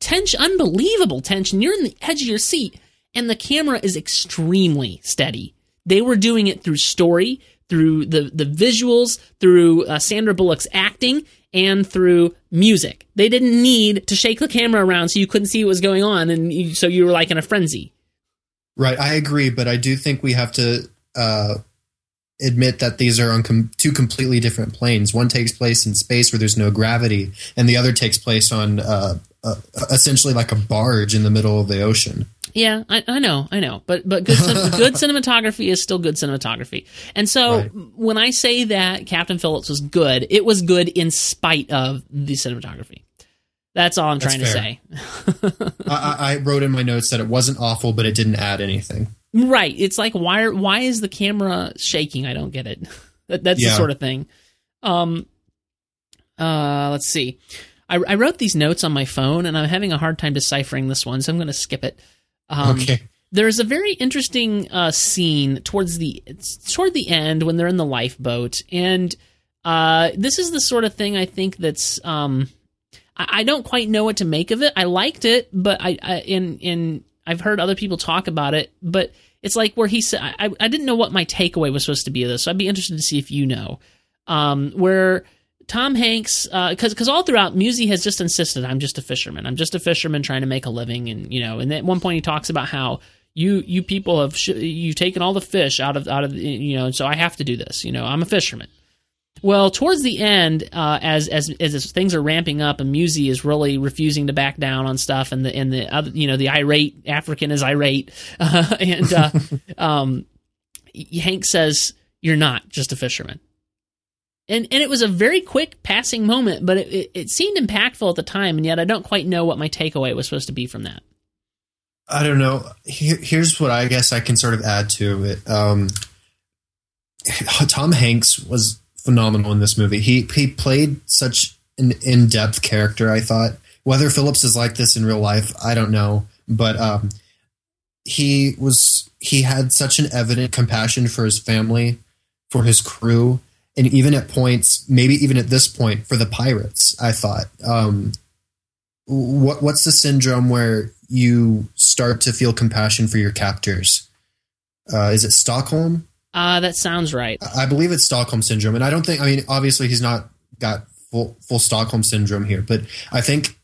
tension, unbelievable tension. You're in the edge of your seat, and the camera is extremely steady. They were doing it through story, through the the visuals, through uh, Sandra Bullock's acting, and through music. They didn't need to shake the camera around so you couldn't see what was going on, and you, so you were like in a frenzy. Right. I agree, but I do think we have to uh, admit that these are on com- two completely different planes. One takes place in space where there's no gravity, and the other takes place on uh, uh, essentially like a barge in the middle of the ocean. Yeah, I, I know, I know, but but good good cinematography is still good cinematography. And so Right. when I say that Captain Phillips was good, it was good in spite of the cinematography. That's all I'm That's trying to say. I I wrote in my notes that it wasn't awful, but it didn't add anything. Right? It's like why are- why is the camera shaking? I don't get it. that, that's the sort of thing. Um, uh, let's see. I, I wrote these notes on my phone, and I'm having a hard time deciphering this one, so I'm going to skip it. Um, okay. there's a very interesting uh, scene towards the it's toward the end when they're in the lifeboat, and uh, this is the sort of thing I think that's um, I, I don't quite know what to make of it. I liked it, but I, I in in I've heard other people talk about it, but it's like where he said I, I didn't know what my takeaway was supposed to be of this, so I'd be interested to see if you know um, where. Tom Hanks, because because all throughout, Muse has just insisted, "I'm just a fisherman. I'm just a fisherman trying to make a living." And you know, and at one point he talks about how you you people have sh- you've taken all the fish out of out of you know, and so I have to do this. You know, I'm a fisherman. Well, towards the end, uh, as as as things are ramping up, and Muse is really refusing to back down on stuff, and the and the other, you know, the irate African is irate, uh, and uh, um, Hank says, "You're not just a fisherman." and and it was a very quick passing moment, but it, it, it seemed impactful at the time, and yet I don't quite know what my takeaway was supposed to be from that. I don't know. Here, here's what I guess I can sort of add to it. Um, Tom Hanks was phenomenal in this movie. He he played such an in depth character. I thought whether Phillips is like this in real life, I don't know, but um, he was he had such an evident compassion for his family, for his crew, and even at points, maybe even at this point, for the pirates. I thought, um, what what's the syndrome where you start to feel compassion for your captors? Uh, is it Stockholm? Uh, that sounds right. I believe it's Stockholm syndrome, and I don't think. I mean, obviously, he's not got full full Stockholm syndrome here, but I think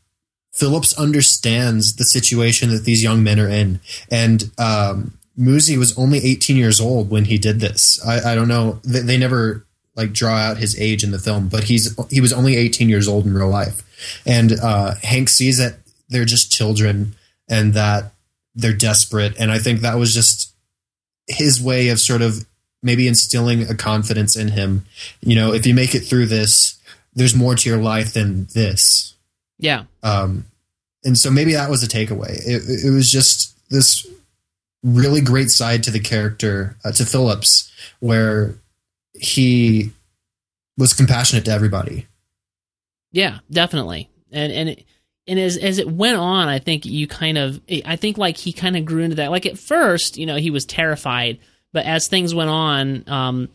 Phillips understands the situation that these young men are in, and um, Muse was only 18 years old when he did this. I, I don't know. They, they, never like draw out his age in the film, but he's he was only 18 years old in real life, and uh, Hank sees that they're just children and that they're desperate, and I think that was just his way of sort of maybe instilling a confidence in him. You know, if you make it through this, there's more to your life than this. Yeah. Um, and so maybe that was a takeaway. It, it was just this really great side to the character uh, to Phillips, where he was compassionate to everybody. Yeah, definitely. And and it, and as as it went on, I think you kind of I think like he kind of grew into that. Like at first, you know, he was terrified, but as things went on, um,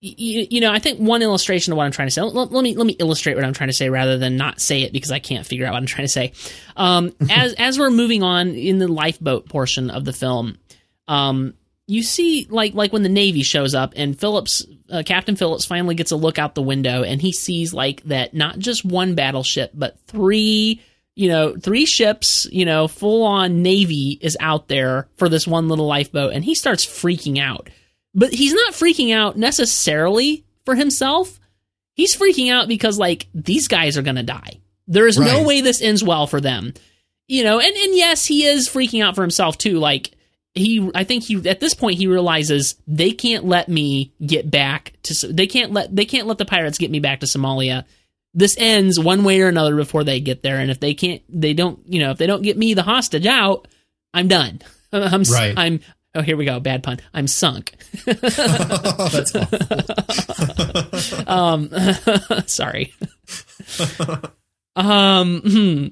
you, you, know, I think one illustration of what I'm trying to say. Let, let, me let me illustrate what I'm trying to say rather than not say it because I can't figure out what I'm trying to say. Um, as as we're moving on in the lifeboat portion of the film, um, you see like like when the Navy shows up and Phillips, uh, Captain Phillips, finally gets a look out the window and he sees like that not just one battleship but three. You know, three ships, you know, full on Navy is out there for this one little lifeboat, and he starts freaking out but he's not freaking out necessarily for himself. He's freaking out because like these guys are going to die. There is right. no way this ends well for them. You know, and and yes, he is freaking out for himself too. Like he I think he at this point he realizes they can't let me get back to they can't let they can't let the pirates get me back to Somalia. This ends one way or another before they get there and if they can't they don't, you know, if they don't get me the hostage out, I'm done. I'm right. I'm Oh, here we go. Bad pun. I'm sunk. That's um, sorry. um, hmm.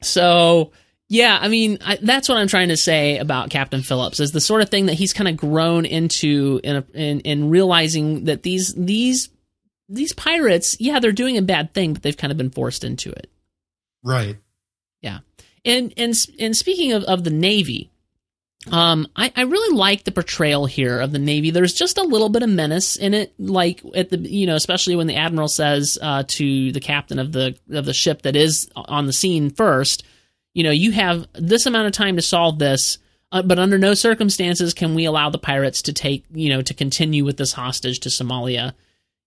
so yeah, I mean, I, that's what I'm trying to say about Captain Phillips is the sort of thing that he's kind of grown into in, a, in in realizing that these these these pirates, yeah, they're doing a bad thing, but they've kind of been forced into it. Right. Yeah. And and and speaking of, of the Navy, um, I, I really like the portrayal here of the Navy. There's just a little bit of menace in it, like at the you know, especially when the admiral says uh, to the captain of the of the ship that is on the scene first, you know, you have this amount of time to solve this, uh, but under no circumstances can we allow the pirates to take you know to continue with this hostage to Somalia.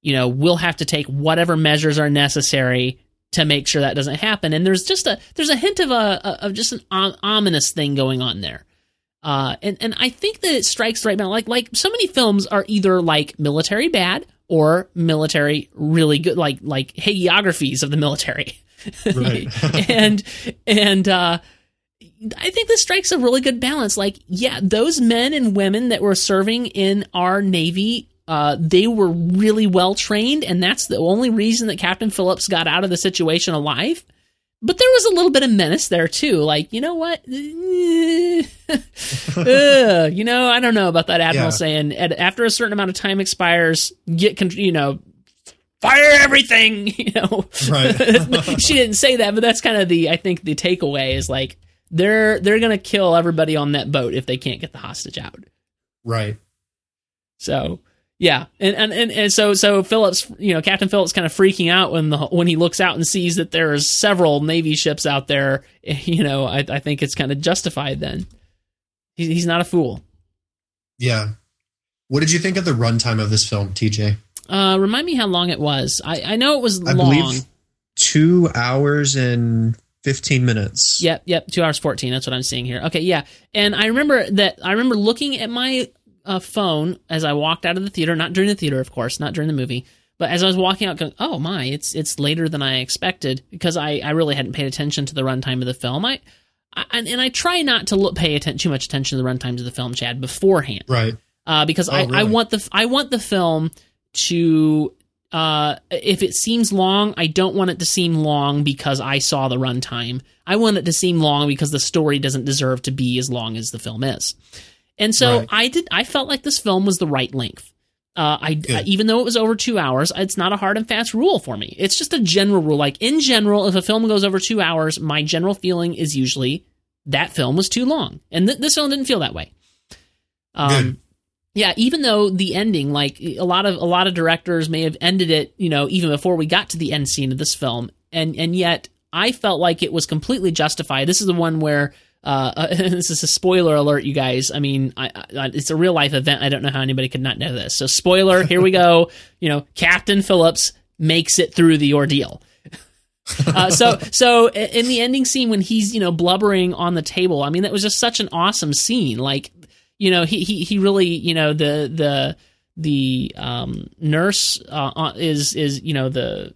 You know, we'll have to take whatever measures are necessary to make sure that doesn't happen. And there's just a there's a hint of a of just an ominous thing going on there uh, and and I think that it strikes the right now Like like so many films are either like military bad or military really good, like like hagiographies of the military. Right. and and uh, I think this strikes a really good balance. Like, yeah, those men and women that were serving in our navy, uh, they were really well trained, and that's the only reason that Captain Phillips got out of the situation alive but there was a little bit of menace there too. Like, you know what? uh, you know, I don't know about that admiral yeah. saying after a certain amount of time expires, get you know, fire everything. You know, right? she didn't say that, but that's kind of the I think the takeaway is like they're they're gonna kill everybody on that boat if they can't get the hostage out. Right. So yeah, and, and and and so so Phillips, you know, Captain Phillips, kind of freaking out when the when he looks out and sees that there's several Navy ships out there. You know, I, I think it's kind of justified. Then he, he's not a fool. Yeah. What did you think of the runtime of this film, TJ? Uh, remind me how long it was. I I know it was I long. two hours and 15 minutes. Yep, yep, 2 hours 14. That's what I'm seeing here. Okay, yeah. And I remember that I remember looking at my a phone as I walked out of the theater, not during the theater, of course, not during the movie, But as I was walking out, going, "Oh my, it's it's later than I expected," because I, I really hadn't paid attention to the runtime of the film. I, I and, and I try not to look, pay atten- too much attention to the runtimes of the film, Chad, beforehand, Right. uh, because I, I really? want the I want the film to uh, if it seems long, I don't want it to seem long because I saw the runtime. I want it to seem long because the story doesn't deserve to be as long as the film is. And so Right. I did. I felt like this film was the right length. Uh, I, Good. even though it was over two hours, it's not a hard and fast rule for me. It's just a general rule. Like in general, if a film goes over two hours, my general feeling is usually that film was too long, and th- this film didn't feel that way. Um, Good. yeah, even though the ending, like a lot of a lot of directors may have ended it, you know, even before we got to the end scene of this film, and and yet I felt like it was completely justified. This is the one where. Uh, this is a spoiler alert, you guys. I mean, I, I, it's a real life event. I don't know how anybody could not know this. So, spoiler. Here we go. You know, Captain Phillips makes it through the ordeal. Uh, so, so in the ending scene when he's you know blubbering on the table, I mean, that was just such an awesome scene. Like, you know, he he he really, you know, the the the um, nurse uh, uh, is is you know the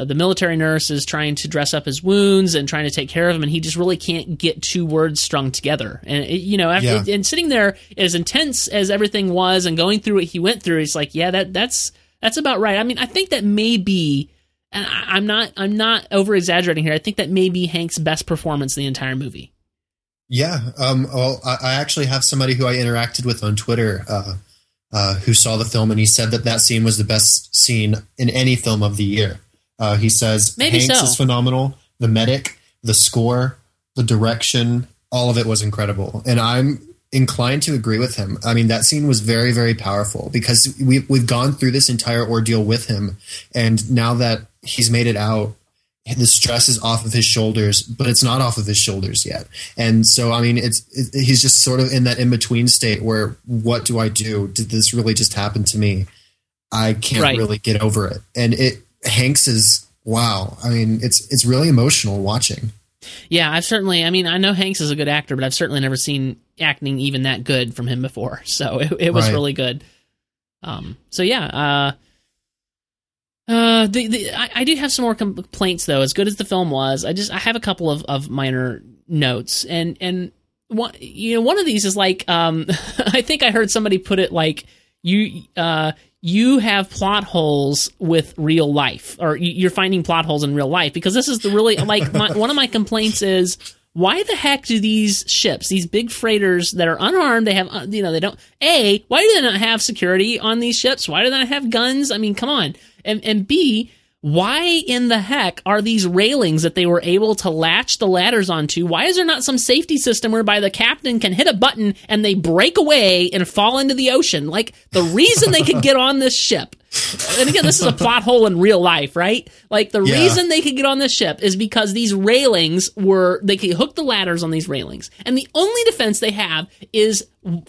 uh, the military nurse is trying to dress up his wounds and trying to take care of him, and he just really can't get two words strung together. And it, you know, after, Yeah. and sitting there as intense as everything was, and going through what he went through, it's like, yeah, that that's that's about right. I mean, I think that may be, and I, I'm not I'm not over exaggerating here. I think that may be Hank's best performance in the entire movie. Yeah. Um, well, I, I actually have somebody who I interacted with on Twitter uh, uh, who saw the film, and he said that that scene was the best scene in any film of the year. Uh, he says Maybe Hanks so. is phenomenal. The medic, the score, the direction, all of it was incredible, and I'm inclined to agree with him. I mean, that scene was very, very powerful because we we've gone through this entire ordeal with him, and now that he's made it out, the stress is off of his shoulders, but it's not off of his shoulders yet. And so, I mean, it's it, he's just sort of in that in between state where what do I do? Did this really just happen to me? I can't Right. really get over it. And it Hanks is wow. I mean, it's it's really emotional watching. Yeah, I've certainly. I mean, I know Hanks is a good actor, but I've certainly never seen acting even that good from him before. So it, it was Right. really good. Um. So yeah. Uh. Uh. The, the I, I do have some more complaints though. As good as the film was, I just I have a couple of of minor notes and and one you know one of these is like um I think I heard somebody put it like you uh you have plot holes with real life or you- you're finding plot holes in real life because this is the really like my, one of my complaints is why the heck do these ships these big freighters that are unarmed they have uh, you know they don't a why do they not have security on these ships? Why do they not have guns? I mean come on. And and b why in the heck are these railings that they were able to latch the ladders onto? Why is there not some safety system whereby the captain can hit a button and they break away and fall into the ocean? Like the reason they could get on this ship. And again, this is a plot hole in real life, right? Like the Yeah. reason they could get on this ship is because these railings were they could hook the ladders on these railings. And the only defense they have is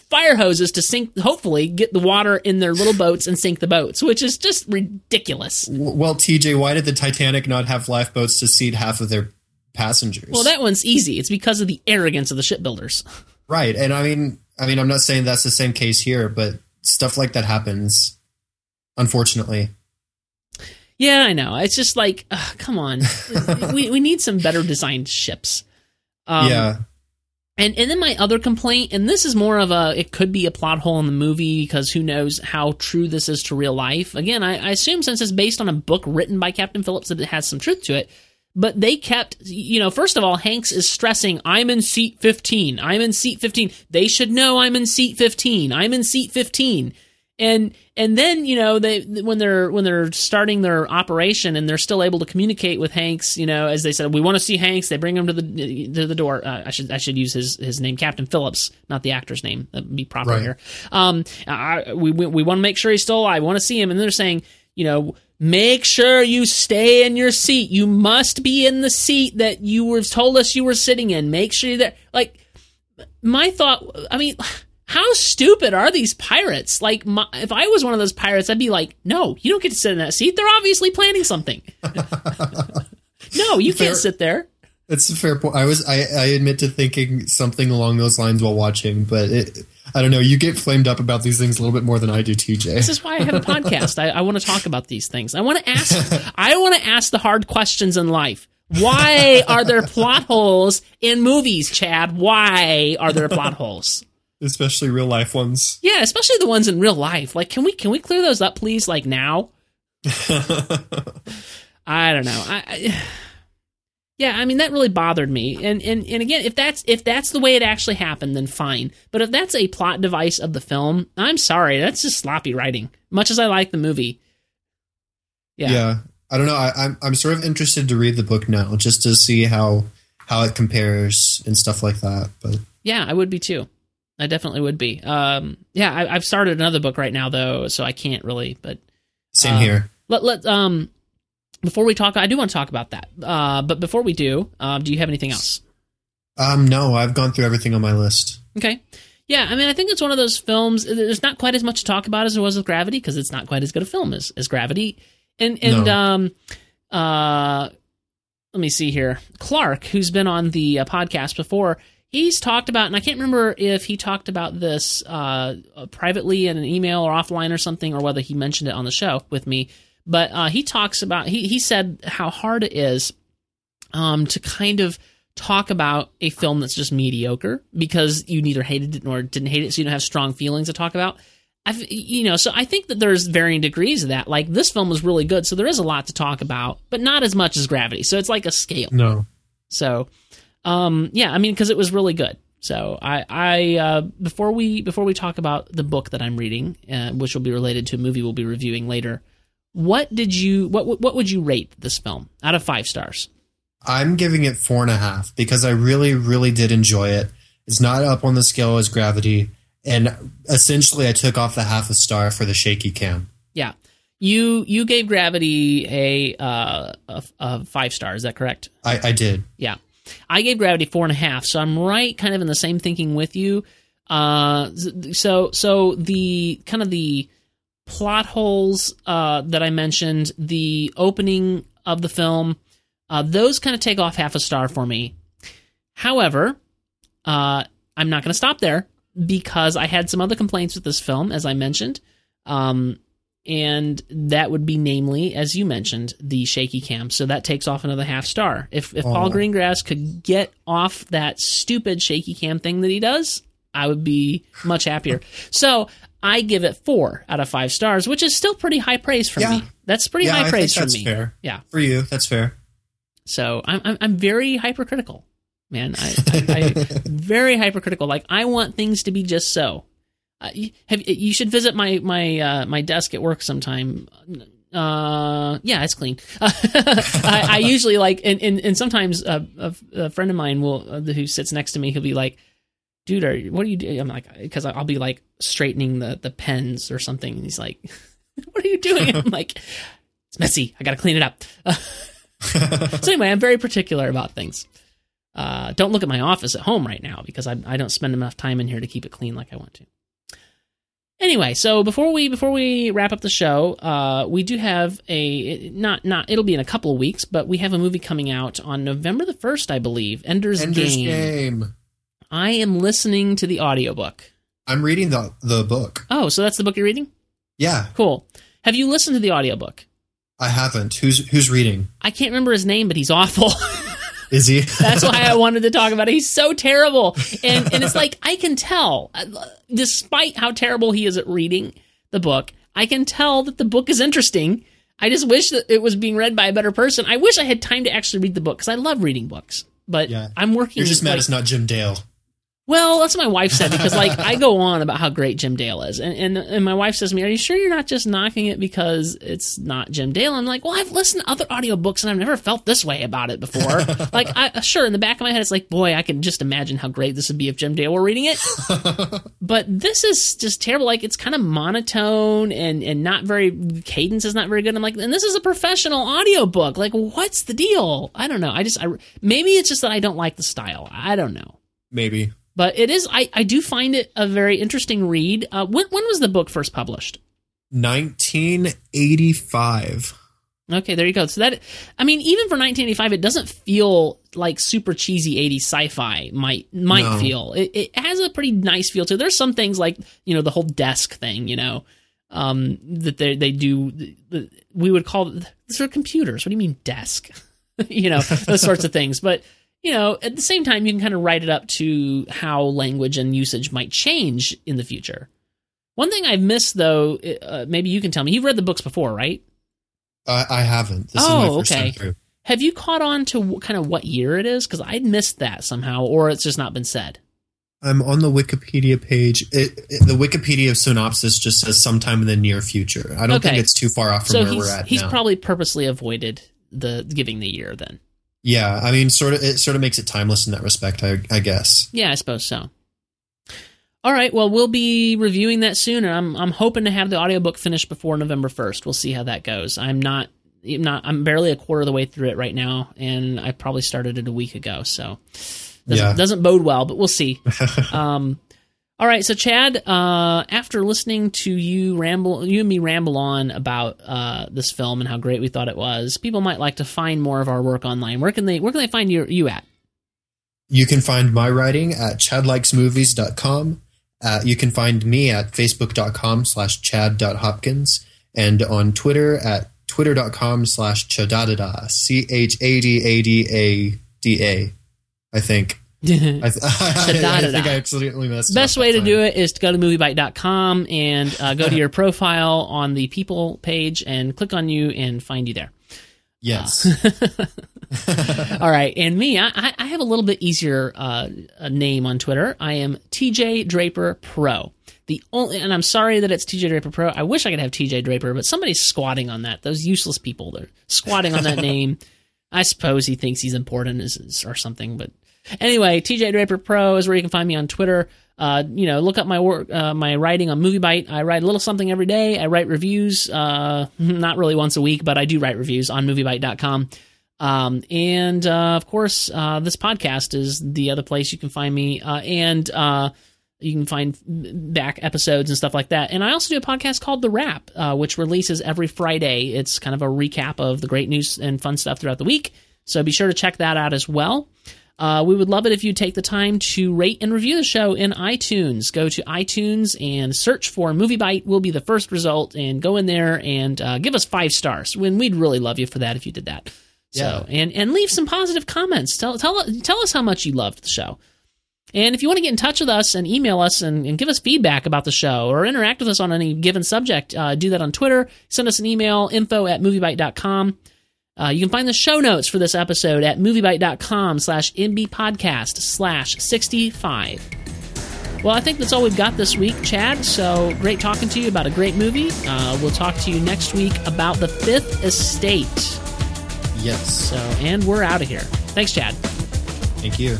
fire hoses to sink hopefully get the water in their little boats and sink the boats, which is just ridiculous. Well, TJ, why did the Titanic not have lifeboats to seat half of their passengers? Well, that one's easy. It's because of the arrogance of the shipbuilders. right. And I mean, I mean, I'm not saying that's the same case here, but stuff like that happens. Unfortunately, Yeah, I know. It's just like, ugh, come on. we we need some better designed ships. Um, yeah. And and then my other complaint, and this is more of a it could be a plot hole in the movie because who knows how true this is to real life. Again, I, I assume since it's based on a book written by Captain Phillips that it has some truth to it. But they kept, you know, first of all, Hanks is stressing, I'm in seat 15. I'm in seat 15. They should know I'm in seat 15. I'm in seat 15. And and then you know they when they're when they're starting their operation and they're still able to communicate with Hanks you know as they said we want to see Hanks they bring him to the to the door. Uh, I should I should use his his name Captain Phillips not the actor's name. That would be proper Right. here. Um I, we we, we want to make sure he's still alive. We want to see him. And they're saying you know make sure you stay in your seat. You must be in the seat that you were told us you were sitting in. Make sure you're there. Like my thought i mean how stupid are these pirates like my, if i was one of those pirates i'd be like no you don't get to sit in that seat they're obviously planning something no you Fair- can't sit there It's a fair point. I was I, I admit to thinking something along those lines while watching, but it, I don't know. You get flamed up about these things a little bit more than I do, TJ. This is why I have a podcast. I, I want to talk about these things. I want to ask. I want to ask the hard questions in life. Why are there plot holes in movies, Chad? Why are there plot holes? Especially real life ones. Yeah, especially the ones in real life. Like, can we can we clear those up, please? Like now. I don't know. I, I yeah, I mean that really bothered me. And and and again, if that's if that's the way it actually happened, then fine. But if that's a plot device of the film, I'm sorry, that's just sloppy writing. Much as I like the movie. Yeah. Yeah. I don't know. I, I'm I'm sort of interested to read the book now, just to see how how it compares and stuff like that. But yeah, I would be too. I definitely would be. Um, yeah, I, have started another book right now though, so I can't really. But same uh, here. Let let um before we talk, I do want to talk about that. Uh, but before we do, uh, do you have anything else? Um, no, I've gone through everything on my list. Okay. Yeah, I mean, I think it's one of those films. There's not quite as much to talk about as there was with Gravity because it's not quite as good a film as, as Gravity. And and no. um, uh, let me see here. Clark, who's been on the uh, podcast before, he's talked about, and I can't remember if he talked about this uh, privately in an email or offline or something, or whether he mentioned it on the show with me. But uh, he talks about he he said how hard it is um, to kind of talk about a film that's just mediocre because you neither hated it nor didn't hate it, so you don't have strong feelings to talk about. I've, you know, so I think that there's varying degrees of that. Like this film was really good, so there is a lot to talk about, but not as much as Gravity. So it's like a scale. No. So, um, yeah, I mean, because it was really good. So I, I uh, before we before we talk about the book that I'm reading, uh, which will be related to a movie we'll be reviewing later, what did you what what would you rate this film out of five stars? I'm giving it four and a half because I really really did enjoy it. It's not up on the scale as Gravity, and essentially I took off the half a star for the shaky cam. Yeah, you you gave Gravity a uh, a, a five star. Is that correct? I, I did. Yeah, I gave Gravity four and a half. So I'm right, kind of in the same thinking with you. Uh, so so the kind of the plot holes uh, that I mentioned, the opening of the film, uh, those kind of take off half a star for me. However, uh, I'm not going to stop there because I had some other complaints with this film, as I mentioned. Um, and that would be namely, as you mentioned, the shaky cam. So that takes off another half star. If if oh. Paul Greengrass could get off that stupid shaky cam thing that he does, I would be much happier. so I give it four out of five stars, which is still pretty high praise for yeah. me. That's pretty yeah, high I praise for me. Fair. Yeah, for you, that's fair. So I'm I'm, I'm very hypercritical, man. I, I, I very hypercritical. Like I want things to be just so. Uh, you, have, you should visit my my uh, my desk at work sometime. Uh, yeah, it's clean. I, I, usually like, and and, and sometimes a, a, friend of mine will uh, who sits next to me. He'll be like, dude, are, what are you doing? I'm like, because I'll be like straightening the, the pens or something. And he's like, what are you doing? I'm like, it's messy. I got to clean it up. so anyway, I'm very particular about things. Uh, don't look at my office at home right now because I, I don't spend enough time in here to keep it clean like I want to. Anyway, so before we before we wrap up the show, uh, we do have a not not it'll be in a couple of weeks, but we have a movie coming out on November the first, I believe. Ender's, Ender's Game. Game. I am listening to the audiobook. I'm reading the the book. Oh, so that's the book you're reading? Yeah. Cool. Have you listened to the audiobook? I haven't. Who's who's reading? I can't remember his name, but he's awful. Is he? That's why I wanted to talk about it. He's so terrible. And and it's like I can tell despite how terrible he is at reading the book, I can tell that the book is interesting. I just wish that it was being read by a better person. I wish I had time to actually read the book cuz I love reading books. But yeah. I'm working You're just mad like, it's not Jim Dale. Well, that's what my wife said because like I go on about how great Jim Dale is, and, and and my wife says to me, "Are you sure you're not just knocking it because it's not Jim Dale?" I'm like, "Well, I've listened to other audiobooks and I've never felt this way about it before." like, I, sure, in the back of my head, it's like, "Boy, I can just imagine how great this would be if Jim Dale were reading it." but this is just terrible. Like, it's kind of monotone and and not very cadence is not very good. I'm like, and this is a professional audiobook. Like, what's the deal? I don't know. I just I, maybe it's just that I don't like the style. I don't know. Maybe. But it is, I, I do find it a very interesting read. Uh, when, when was the book first published? 1985. Okay, there you go. So that, I mean, even for 1985, it doesn't feel like super cheesy 80s sci-fi might might No. feel. It, it has a pretty nice feel to it. There's some things like you know the whole desk thing, you know, um, that they they do. the- the- We would call these are computers. What do you mean desk? you know those sorts of things. But you know, at the same time, you can kind of write it up to how language and usage might change in the future. One thing I've missed, though, uh, maybe you can tell me. You've read the books before, right? I, I haven't. This Oh, is my first okay. Have you caught on to w- kind of what year it is? Because I'd missed that somehow, or it's just not been said. I'm on the Wikipedia page. It, it- the Wikipedia synopsis just says sometime in the near future. I don't Okay. think it's too far off from So where he's we're at he's now. probably purposely avoided the giving the year. Then, yeah, I mean, sort of. It sort of makes it timeless in that respect. I, I guess. yeah, I suppose so. All right, well, we'll be reviewing that soon, and I'm I'm hoping to have the audiobook finished before November first. We'll see how that goes. I'm not I'm not I'm barely a quarter of the way through it right now, and I probably started it a week ago, so doesn't, Yeah. doesn't bode well, but we'll see. um, all right, so Chad, uh, after listening to you ramble, you and me ramble on about uh, this film and how great we thought it was, people might like to find more of our work online. Where can they Where can they find you you at? You can find my writing at chadlikesmovies.com. Uh, you can find me at facebook.com slash chad.hopkins and on Twitter at twitter.com slash chadadada, C-H-A-D-A-D-A-D-A, I think. I, th- I, Chadadada. think I accidentally messed Best way to do it is to go to moviebyte.com and uh, go to your profile on the people page and click on you and find you there. Yes. All right, and me, I, I- I have a little bit easier uh, a name on Twitter. I am TJ Draper Pro. The only, and I'm sorry that it's TJ Draper Pro. I wish I could have TJ Draper, but somebody's squatting on that. Those useless people, they're squatting on that name. I suppose he thinks he's important or something, but anyway, TJ Draper Pro is where you can find me on Twitter. Uh, you know, look up my work, uh, my writing on Movie MovieByte. I write a little something every day. I write reviews, uh, not really once a week, but I do write reviews on MovieByte.com. Um, and uh, of course, uh, this podcast is the other place you can find me, uh, and you can find back episodes and stuff like that. And I also do a podcast called The Wrap, which releases every Friday. It's kind of a recap of the great news and fun stuff throughout the week. So be sure to check that out as well. Uh, we would love it if you take the time to rate and review the show in iTunes. Go to iTunes and search for MovieByte. Will be the first result, and go in there and uh, give us five stars. When we'd really love you for that if you did that. So and and leave some positive comments. Tell tell tell us how much you loved the show. And if you want to get in touch with us and email us and, and give us feedback about the show or interact with us on any given subject, uh, do that on Twitter. Send us an email, info at moviebyte.com. Uh, you can find the show notes for this episode at moviebyte.com slash mbpodcast slash 65. Well, I think that's all we've got this week, Chad. So great talking to you about a great movie. Uh, we'll talk to you next week about The Fifth Estate. yes. So, and we're out of here. Thanks, Chad. Thank you.